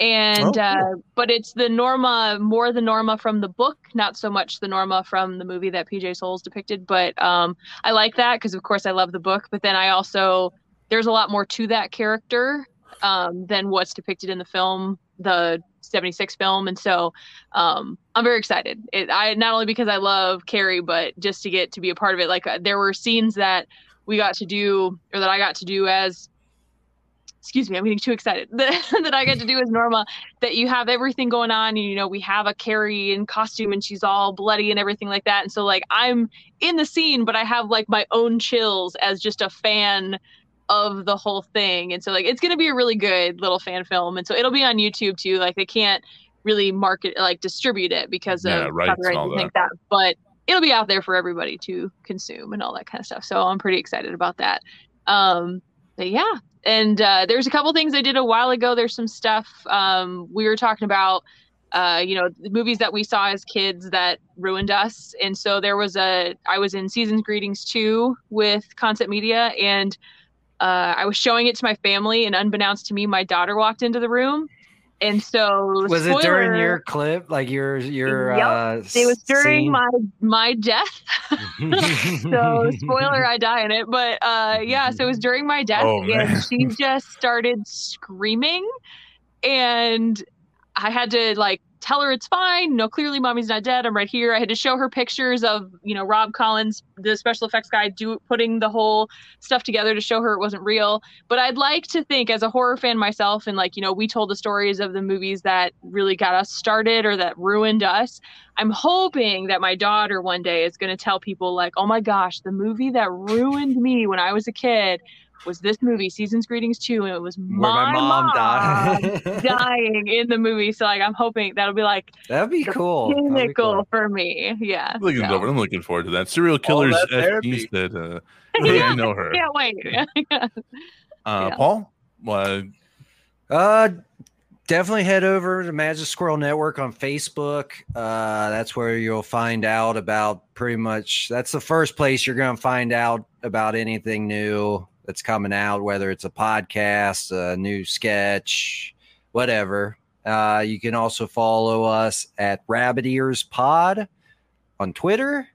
And Oh, uh, but it's the Norma more the Norma from the book, not so much the Norma from the movie that PJ Soles depicted. But um, I like that because of course I love the book. But then I also there's a lot more to that character um, than what's depicted in the film, the 76 film. And so um, I'm very excited. It, I not only because I love Carrie, but just to get to be a part of it. Like uh, there were scenes that we got to do, or that I got to do as. Excuse me, I'm getting too excited that, that I get to do as Norma. That you have everything going on, and you know we have a Carrie in costume, and she's all bloody and everything like that. And so like I'm in the scene, but I have like my own chills as just a fan of the whole thing. And so like it's gonna be a really good little fan film. And so it'll be on YouTube too. Like they can't really market like distribute it because Yeah, of rights and copyright and like that. But it'll be out there for everybody to consume and all that kind of stuff. So I'm pretty excited about that. Um but yeah. And uh, there's a couple things I did a while ago. There's some stuff um, we were talking about uh, you know, the movies that we saw as kids that ruined us. And so there was a, I was in Seasons Greetings 2 with Concept Media, and uh, I was showing it to my family, and unbeknownst to me, my daughter walked into the room. And so, Was it during your clip? Like your your Yep. uh It was during scene? my my death. so spoiler, I die in it. But uh, yeah, so it was during my death, Oh, man. she just started screaming, and I had to like tell her it's fine. No, clearly mommy's not dead. I'm right here. I had to show her pictures of you know Rob Collins, the special effects guy, do putting the whole stuff together to show her it wasn't real. But I'd like to think, as a horror fan myself, and like you know, we told the stories of the movies that really got us started or that ruined us. I'm hoping that my daughter one day is going to tell people like, "Oh my gosh, the movie that ruined me when I was a kid was this movie, Seasons Greetings 2, and it was my, my mom mom died. dying in the movie." So like, I'm hoping that'll be like That'd be cool. That'd be cool. for me. Yeah. Looking so. I'm looking forward to that. Serial killers that FP therapy. said, uh, yeah, I know her. Can't wait. Uh, yeah. Paul, uh, Uh, definitely head over to Magic Squirrel Network on Facebook. Uh, that's where you'll find out about pretty much. That's the first place you're going to find out about anything new that's coming out, whether it's a podcast, a new sketch, whatever. Uh, you can also follow us at Rabbit Ears Pod on Twitter.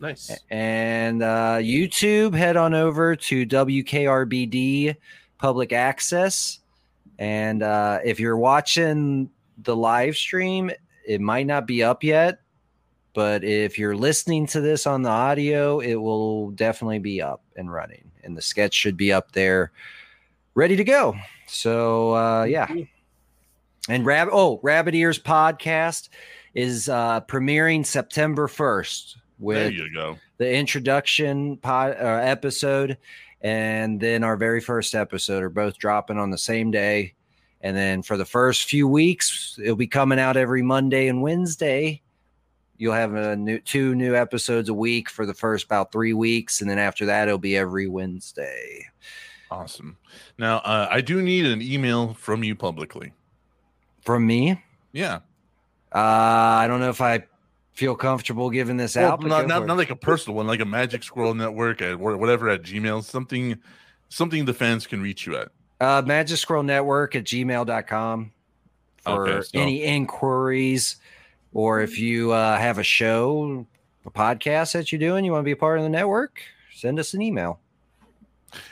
Nice. And uh, YouTube, head on over to WKRBD Public Access. And uh, if you're watching the live stream, it might not be up yet. But if you're listening to this on the audio, it will definitely be up and running. And the sketch should be up there ready to go. So, uh, yeah. And Rab- oh, Rabbit Ears podcast is uh, premiering September 1st with there you go. the introduction pod, uh, episode and then our very first episode are both dropping on the same day. And then for the first few weeks, it'll be coming out every Monday and Wednesday. You'll have a new two new episodes a week for the first about three weeks, and then after that, it'll be every Wednesday. Awesome. Now, uh, I do need an email from you publicly. From me, Yeah. uh, I don't know if I feel comfortable giving this Well, out. not, not, not like a personal one, like a Magic Squirrel Network at whatever at Gmail, something, something the fans can reach you at. uh, Magic Scroll Network at gmail.com for Okay, so- any inquiries. Or if you uh, have a show, a podcast that you're doing, you want to be a part of the network, send us an email.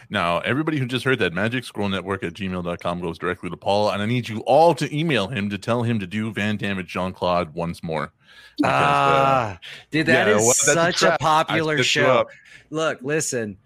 Now, everybody who just heard that Magic Scroll Network at gmail.com goes directly to Paul, and I need you all to email him to tell him to do Van Damme Jean Claude once more. Because, uh, Ah, dude, that yeah, is well, that's a such a popular show. Look, listen,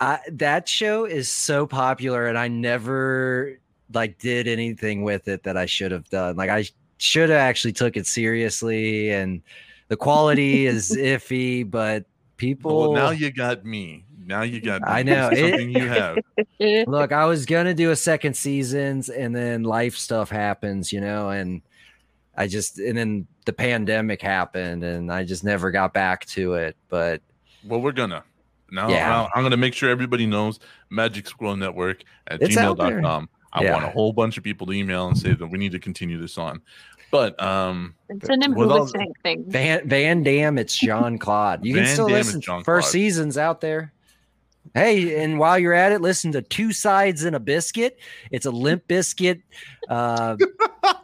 I, that show is so popular, and I never like did anything with it that I should have done. Like I should have actually took it seriously, and the quality is iffy, but people. Well, now you got me. Now you got me. I know. This is It- something you have. Look, I was gonna do a second seasons, and then life stuff happens, you know, and I just and then the pandemic happened, and I just never got back to it. But Well, we're gonna. Now, Yeah. I'm gonna make sure everybody knows Magic Squirrel Network at It's gmail.com. I Yeah. want a whole bunch of people to email and say that we need to continue this on. But um Send him With who all would think. Van Van Damme, it's John Claude. You can still Damme listen. is First season's out there. Hey, and while you're at it, listen to Two Sides in a Biscuit. It's a Limp Bizkit uh,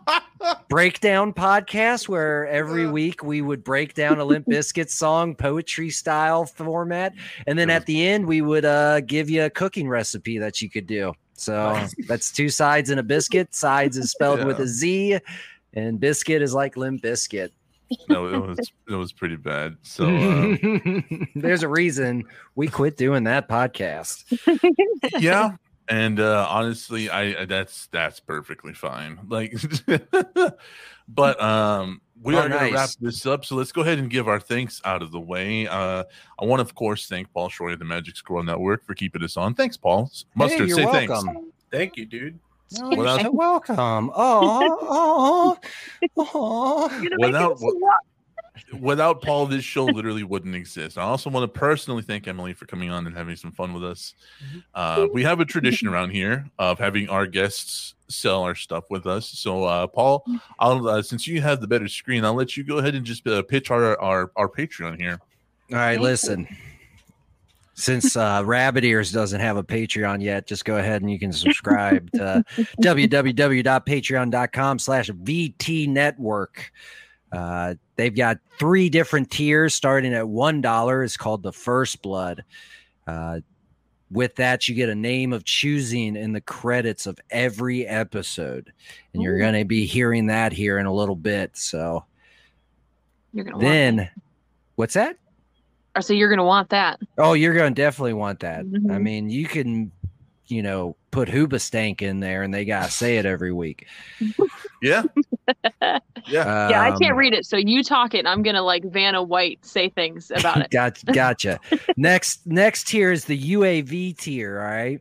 breakdown podcast where every week we would break down a Limp Bizkit song, poetry style format, and then at the end we would uh, give you a cooking recipe that you could do. So that's two sides in a biscuit. Sides is spelled with a Z, and biscuit is like Limp Bizkit. no, it was it was pretty bad. So uh, There's a reason we quit doing that podcast. yeah and uh honestly i that's that's perfectly fine like but um we Oh, are going to wrap this up so let's go ahead and give our thanks out of the way uh i want of course thank paul shorey of the magic squirrel network for keeping us on thanks paul mustard hey, you're say welcome. thanks Thank you, dude. Oh, Without- you're welcome. Oh, oh, oh. You're gonna make Without- us laugh. Without paul this show literally wouldn't exist. I also want to personally thank emily for coming on and having some fun with us. Uh we have a tradition around here of having our guests sell our stuff with us. So uh paul i'll uh, since you have the better screen i'll let you go ahead and just uh, pitch our our our patreon here. All right, listen. Since uh, Rabbit Ears doesn't have a Patreon yet, just go ahead and you can subscribe to www.patreon.com slash VT Network. They've got three different tiers starting at $1. It's called the First Blood. Uh, with that, you get a name of choosing in the credits of every episode. And you're going to be hearing that here in a little bit. So You're gonna want then, what's that? Or so you're gonna want that. Oh, you're going to definitely want that. I Mhm. mean, you can, you know, put Hoobastank in there and they got to say it every week. yeah yeah yeah, I can't Um, read it, so you talk it, and I'm gonna like Vanna White say things about it. Got, gotcha. next, next tier is the UAV tier. All right.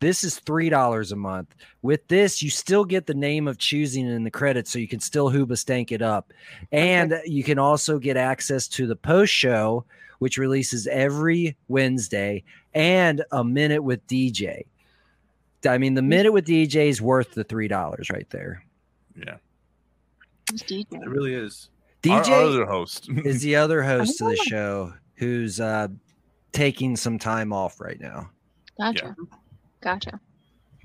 This is $3 a month. With this, you still get the name of choosing in the credits, so you can still Hoobastank it up. And you can also get access to the post show, which releases every Wednesday, and a minute with DJ. I mean, the minute with DJ is worth the $3 right there. yeah Who's DJ? It really is. DJ our other host is the other host of the show who's uh, taking some time off right now. Gotcha. Gotcha.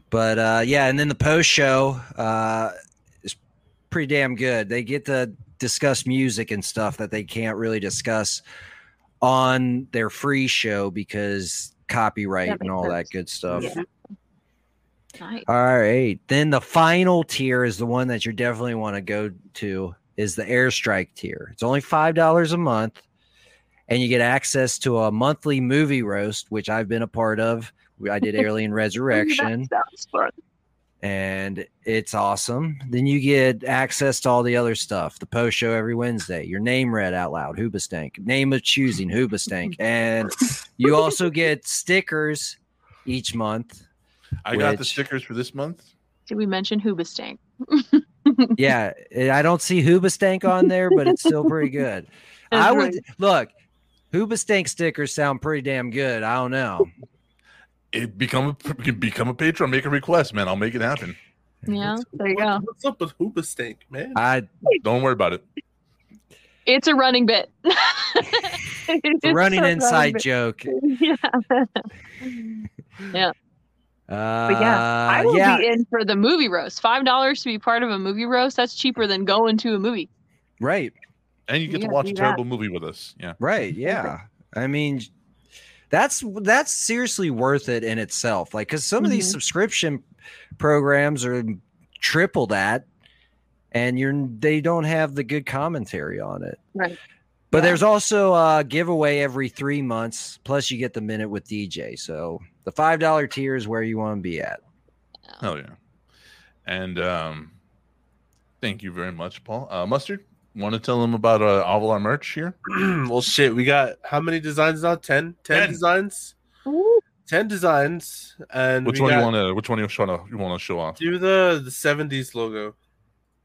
But uh, yeah, and then the post show uh, is pretty damn good. They get to discuss music and stuff that they can't really discuss on their free show because copyright and makes all that good stuff. Yeah. Nice. All right. Then the final tier is the one that you definitely want to go to is the airstrike tier. It's only five dollars a month, and you get access to a monthly movie roast, which I've been a part of. I did Alien Resurrection, That sounds fun. and it's awesome. Then you get access to all the other stuff, the post show every Wednesday, your name read out loud, Hoobastank, name of choosing, Hoobastank, and you also get stickers each month. I got the stickers for this month. Did we mention Hoobastank? yeah, I don't see Hoobastank on there, but it's still pretty good. That's I would right. look. Hoobastank stickers sound pretty damn good. I don't know. It become a become a patron. Make a request, man. I'll make it happen. Yeah, there you What- go. What's up with Hoobastank, man? I Don't worry about it. It's a running bit. it's a It's running a inside bit. joke. Yeah. Uh, But yeah, I will yeah, be in for the movie roast. Five dollars to be part of a movie roast. That's cheaper than going to a movie. right, And you get Yeah, to watch do a that. terrible movie with us. Yeah. right, yeah. I mean, that's that's seriously worth it in itself. Like, because some of these Mhm. subscription programs are triple that, and you're they don't have the good commentary on it. Right. But Yeah. there's also a giveaway every three months. Plus, you get the minute with DJ. So the five dollar tier is where you want to be at. Oh yeah. And um, thank you very much, Paul. Uh, Mustard, want to tell them about uh, all of our merch here? well, shit, we got how many designs now? 10? 10 designs? Ooh, 10 designs. And Which one got, you want to? Which one you want to? You want to show off? do the, the 70s logo.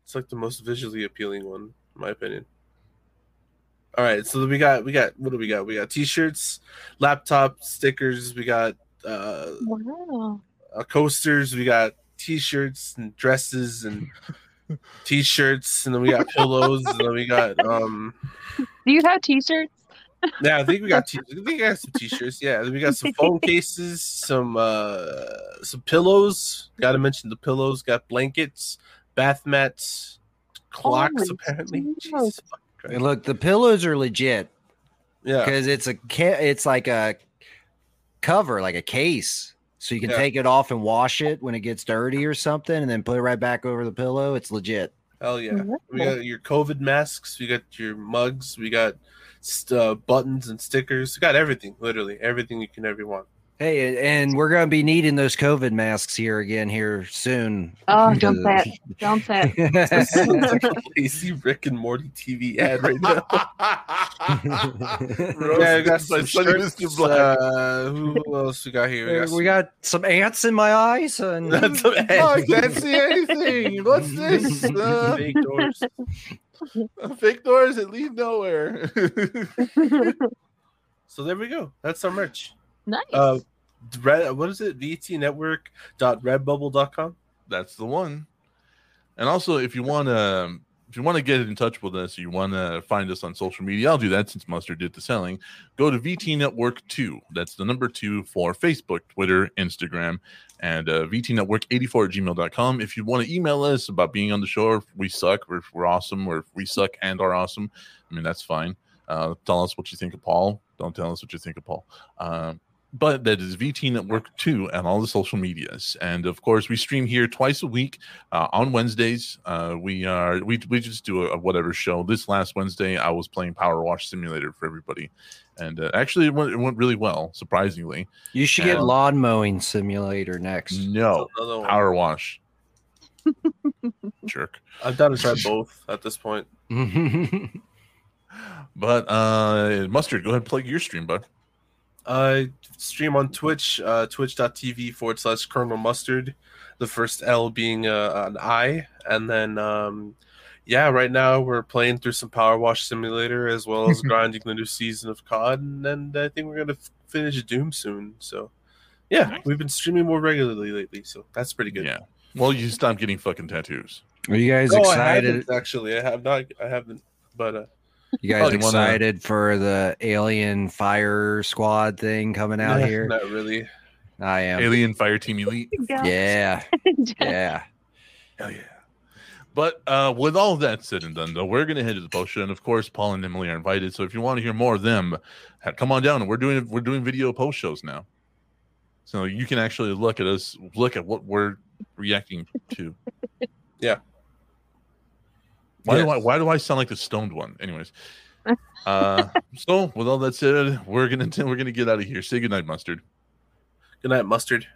It's like the most visually appealing one, in my opinion. All right, so we got we got what do we got? We got t-shirts, laptop stickers, we got uh, wow. uh coasters, we got t-shirts and dresses and t-shirts, and then we got pillows, and then we got um Do you have t-shirts? yeah, I think we got t- I think we got some t-shirts. Yeah, we got some phone cases, some uh some pillows. Got to mention the pillows. Got blankets, bath mats, clocks. Holy apparently, smokes. Jesus fucking Christ. And look, the pillows are legit yeah, because it's a ca- it's like a cover, like a case, so you can Yeah. take it off and wash it when it gets dirty or something, and then put it right back over the pillow. It's legit. hell yeah. Mhm. We got your COVID masks. We got your mugs. We got uh, buttons and stickers. We got everything, literally everything you can ever want. Hey, and we're gonna be needing those COVID masks here again here soon. Oh, don't say it. Don't say it. This sounds like a lazy Rick and Morty TV ad right now. yeah, we got some shirts. Mr. Black. Uh, who else we got here? We got, we got some ants in my eyes, and some, some Oh, I can't see anything. What's this? Uh, fake doors. fake doors that lead nowhere. So there we go. That's our merch. nice. Uh, Red, what is it? VTNetwork.redbubble.com. That's the one. And also, if you want to, if you want to get in touch with us, you want to find us on social media. I'll do that since Mustard did the selling. Go to VT Network Two. That's the number two for Facebook, Twitter, Instagram, and uh, VTNetwork84 at gmail.com. If you want to email us about being on the show, or if we suck, or if we're awesome, or if we suck and are awesome, I mean that's fine. Uh, tell us what you think of Paul. Don't tell us what you think of Paul. Um, but that is VT Network 2 and all the social medias. And of course, we stream here twice a week uh, on Wednesdays. Uh, we are we, we just do a, a whatever show. This last Wednesday, I was playing Power Wash Simulator for everybody, and uh, actually, it went, it went really well, surprisingly. you should get Um, lawn mowing simulator next. No Power Wash, jerk. I've done to try both at this point. But uh, Mustard, go ahead and plug your stream, bud. I stream on Twitch, uh, twitch.tv forward slash Colonel Mustard, the first L being uh, an I. And then, um, yeah, right now we're playing through some Power Wash Simulator as well as grinding the new season of COD. And, and I think we're going to f- finish Doom soon. So, yeah, Nice. we've been streaming more regularly lately. So that's pretty good. Yeah. Well, you stop getting fucking tattoos. Are you guys Oh, excited? haven't, actually. I have not. I haven't. But uh, You guys Oh, you wanna- excited for the Alien Fire Squad thing coming out nah, here? Not really. I am. Alien Fire Team Elite. Yeah, yeah. Hell yeah. But uh, with all that said and done, though, we're going to head to the post show, and of course, Paul and Emily are invited. So if you want to hear more of them, come on down. We're doing we're doing video post shows now, so you can actually look at us, look at what we're reacting to. Yeah. Why do I why do I sound like the stoned one? Anyways, uh, so with all that said, we're gonna we're gonna get out of here. Say goodnight, mustard. Good night, mustard.